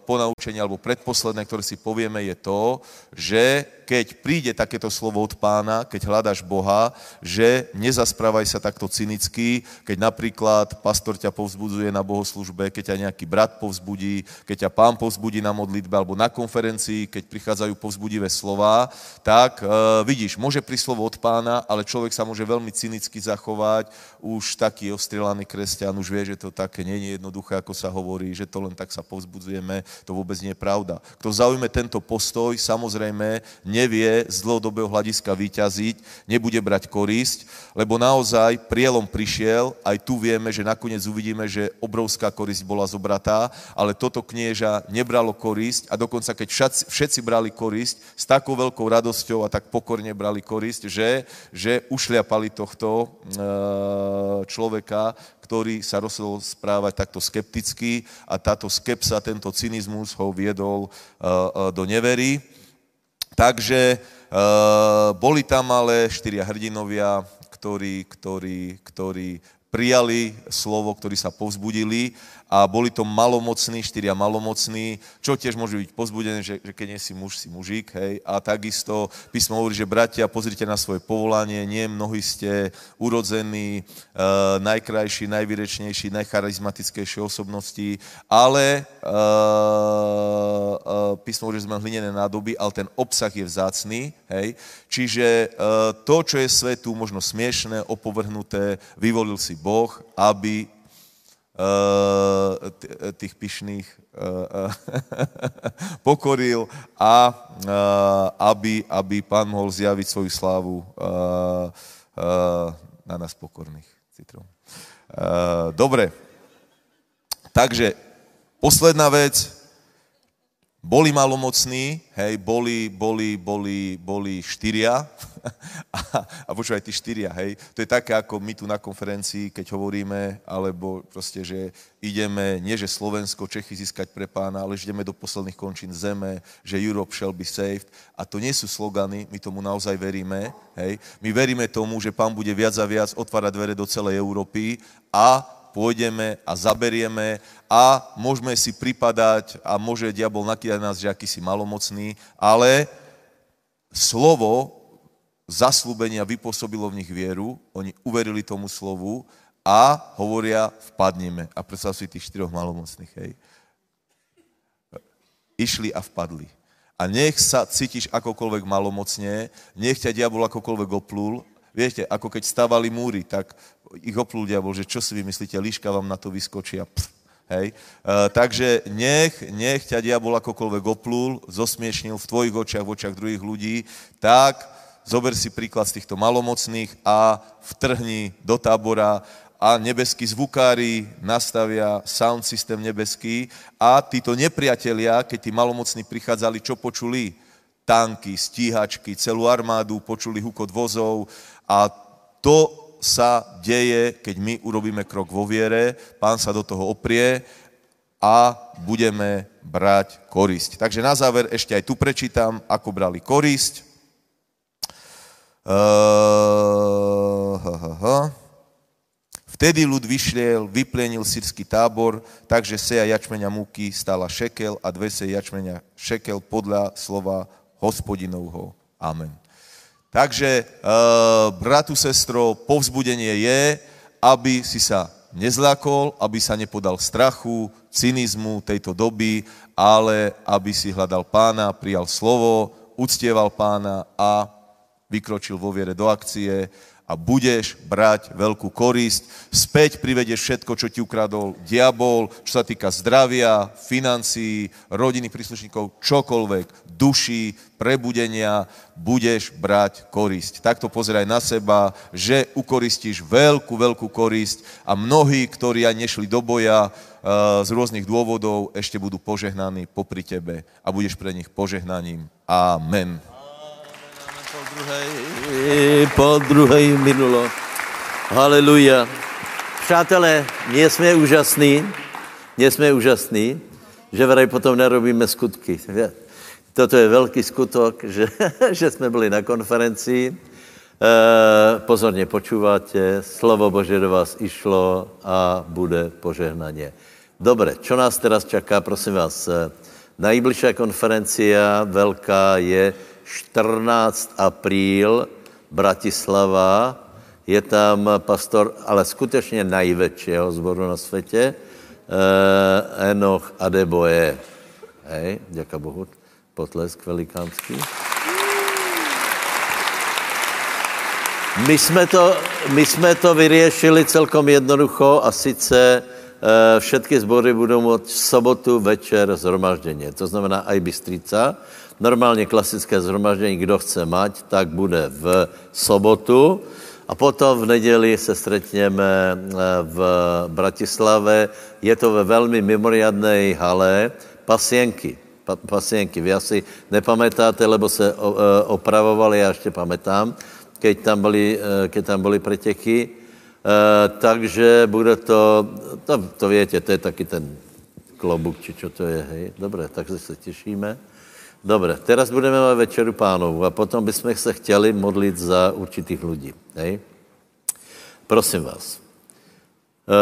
ponaučenia, alebo predposledné, ktoré si povieme, je to, že keď príde takéto slovo od pána, keď hľadaš Boha, že nezasprávaj sa takto cynicky, keď napríklad pastor ťa povzbudzuje na bohoslužbe, keď ťa nejaký brat povzbudí, keď ťa pán povzbudí na modlitbe alebo na konferencii, keď prichádzajú povzbudivé slova, tak e, vidíš, môže prísť slovo od pána, ale človek sa môže veľmi cynicky zachovať, už taký ostrelaný kresťan, už vie, že to také nie je jednoduché, ako sa hovorí, že to len tak sa povzbudzujeme, to vôbec nie je pravda. Kto zaujme tento postoj, samozrejme nevie z dlhodobého hľadiska vyťaziť, nebude brať korisť, lebo naozaj prielom prišiel, aj tu vieme, že nakoniec uvidíme, že obrovská korisť bola zobratá, ale toto knieža nebralo korisť a dokonca keď všetci, všetci brali korisť, s takou veľkou radosťou a tak pokorne brali korisť, že, že ušliapali tohto e, človeka, ktorý sa rozhodol správať takto skepticky a táto skepsa, tento cynizmus ho viedol e, e, do nevery. Takže boli tam ale štyria hrdinovia, ktorí, ktorí, ktorí prijali slovo, ktorí sa povzbudili a boli to malomocní, štyria malomocní, čo tiež môže byť pozbudené, že, že keď nie si muž, si mužík, hej. A takisto písmo hovorí, že bratia, pozrite na svoje povolanie, nie mnohí ste urodzení, e, najkrajší, najvyrečnejší, najcharizmatickejšie osobnosti, ale e, e, písmo hovorí, že sme hlinené nádoby, ale ten obsah je vzácný, hej. Čiže e, to, čo je svetu možno smiešné, opovrhnuté, vyvolil si Boh, aby Eh, tých pyšných eh, [laughs] pokoril a eh, aby, aby pán mohol zjaviť svoju slávu na nás pokorných. Dobre. Takže posledná vec, boli malomocní, hej, boli, boli, boli, boli štyria. [laughs] A, a počúvaj, tí štyria, hej, to je také ako my tu na konferencii, keď hovoríme, alebo proste, že ideme, nie že Slovensko, Čechy získať pre pána, ale že ideme do posledných končín zeme, že Europe shall be saved. A to nie sú slogany, my tomu naozaj veríme, hej, my veríme tomu, že pán bude viac a viac otvárať dvere do celej Európy a pôjdeme a zaberieme a môžeme si pripadať a môže diabol nakýdať nás, že aký si malomocný, ale slovo zaslúbenia vypôsobilo v nich vieru, oni uverili tomu slovu a hovoria, vpadneme. A predstav si tých štyroch malomocných, hej. Išli a vpadli. A nech sa cítiš akokoľvek malomocne, nech ťa diabol akokoľvek oplul, Viete, ako keď stavali múry, tak ich oplul diabol, že čo si vymyslíte, líška vám na to vyskočí hej. E, takže nech, nech ťa diabol akokoľvek oplul, zosmiešnil v tvojich očiach, v očiach druhých ľudí, tak zober si príklad z týchto malomocných a vtrhni do tábora a nebeskí zvukári nastavia sound systém nebeský a títo nepriatelia, keď tí malomocní prichádzali, čo počuli? Tanky, stíhačky, celú armádu, počuli hukot vozov a to sa deje, keď my urobíme krok vo viere, pán sa do toho oprie a budeme brať korisť. Takže na záver ešte aj tu prečítam, ako brali korisť. Vtedy ľud vyšliel, vyplenil sírsky tábor, takže seja jačmenia múky stala šekel a dve seja jačmenia šekel podľa slova hospodinovho. Amen. Takže, uh, bratu, sestro, povzbudenie je, aby si sa nezlakol, aby sa nepodal strachu, cynizmu tejto doby, ale aby si hľadal pána, prijal slovo, uctieval pána a vykročil vo viere do akcie a budeš brať veľkú korisť. Späť privedieš všetko, čo ti ukradol diabol, čo sa týka zdravia, financií, rodiny príslušníkov, čokoľvek, duší, prebudenia, budeš brať korisť. Takto pozeraj na seba, že ukoristíš veľkú, veľkú korisť a mnohí, ktorí aj nešli do boja e, z rôznych dôvodov, ešte budú požehnaní popri tebe a budeš pre nich požehnaním. Amen druhej, po druhej minulo. Haleluja. Přátelé, nie jsme úžasní, nie jsme úžasní, že vraj potom nerobíme skutky. [laughs] Toto je velký skutok, [laughs] že, že jsme byli na konferenci. E, pozorně počúváte, slovo Bože do vás išlo a bude požehnaně. Dobre, čo nás teraz čaká, prosím vás, e, najbližšia konferencia veľká je 14 apríl, Bratislava, je tam pastor, ale skutečně největšího zboru na světě, eh, Enoch Adeboje. Hej, děka Bohu, potlesk velikánský. My jsme, to, my jsme to vyriešili celkom jednoducho a sice e, všetky sbory budou moct v sobotu večer zhromažděně. To znamená aj Bystrica. Normálně klasické zhromaždění, kdo chce mať, tak bude v sobotu. A potom v neděli se stretneme e, v Bratislave. Je to ve velmi mimoriadnej hale Pasienky. Pa, pasienky. Vy asi nepamätáte, lebo se o, e, opravovali, já ještě pamätám keď tam byly, eh, keď tam byly preteky. Eh, takže bude to, to, to viete, to je taky ten klobuk, či čo to je, hej. Dobre, takže se těšíme. Dobre, teraz budeme mať večeru pánovu a potom bychom se chtěli modlit za určitých lidí, hej. Prosím vás. E,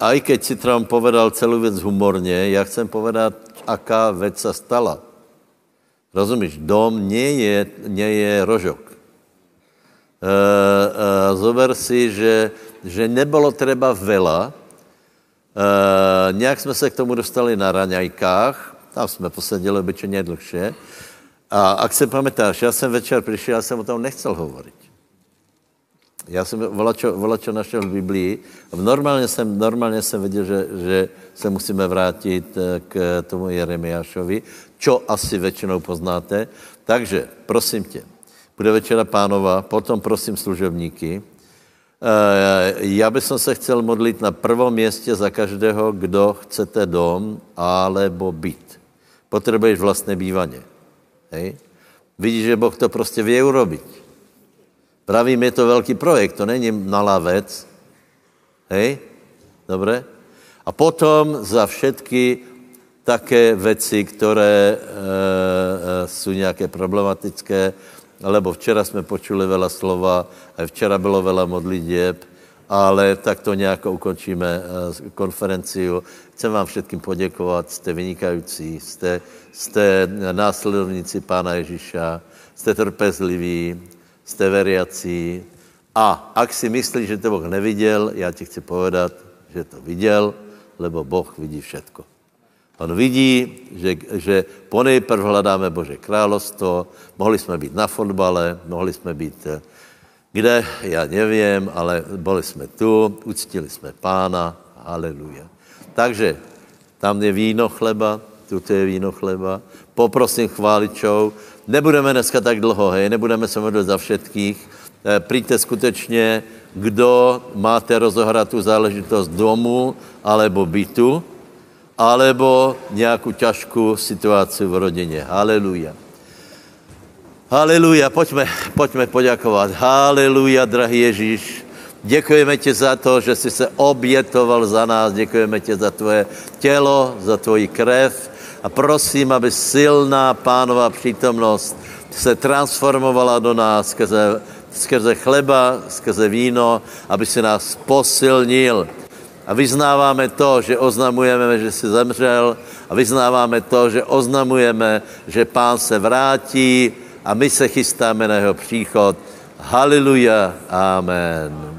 aj keď si Trump povedal celou věc humorně, já chcem povedat, aká věc sa stala. Rozumíš, dom nie je, nie je rožok. Eh, eh, zober si, že, že nebolo treba veľa. Uh, nějak jsme se k tomu dostali na raňajkách, tam jsme posedili obyčejně dlhšie. A ak se pamätáš, já jsem večer přišel, já jsem o tom nechcel hovoriť. Já jsem volačo, volačo našel v Biblii. Normálně jsem, normálně jsem věděl, že, že se musíme vrátit k tomu Jeremiášovi, čo asi většinou poznáte. Takže, prosím tě, bude večera pánova, potom prosím služebníky. Eh, já bych se chtěl modlit na prvom městě za každého, kdo chcete dom alebo byt. Potřebuješ vlastné bývaně. Hej? Vidíš, že Boh to prostě vie urobiť. Pravím, je to velký projekt, to není malá věc. Hej? Dobre? A potom za všetky také věci, které e, e, jsou nějaké problematické, lebo včera jsme počuli veľa slova, aj včera bylo veľa modlitieb, ale tak to nějak ukončíme eh, konferenciu. Chcem vám všetkým poděkovat, jste vynikající, jste, jste následovníci Pána Ježíša, jste trpezliví, jste veriací. A ak si myslíš, že to Boh neviděl, já ti chci povedat, že to viděl, lebo Boh vidí všetko. On vidí, že, že ponejprv hledáme Bože královstvo, mohli jsme být na fotbale, mohli jsme být kde, já nevím, ale byli jsme tu, uctili jsme pána, aleluja. Takže tam je víno chleba, tu je víno chleba, poprosím chváličou, nebudeme dneska tak dlouho, hej, nebudeme se modlit za všetkých, eh, přijďte skutečně, kdo máte rozohrát tu záležitost domu alebo bytu, alebo nějakou ťažkou situaci v rodině. Haleluja. Haleluja, pojďme, pojďme poděkovat. Haleluja, drahý Ježíš. Děkujeme ti za to, že jsi se obětoval za nás. Děkujeme ti za tvoje tělo, za tvoji krev. A prosím, aby silná pánová přítomnost se transformovala do nás skrze, skrze chleba, skrze víno, aby si nás posilnil a vyznáváme to, že oznamujeme, že jsi zemřel a vyznáváme to, že oznamujeme, že pán se vrátí a my se chystáme na jeho příchod. Haleluja. Amen.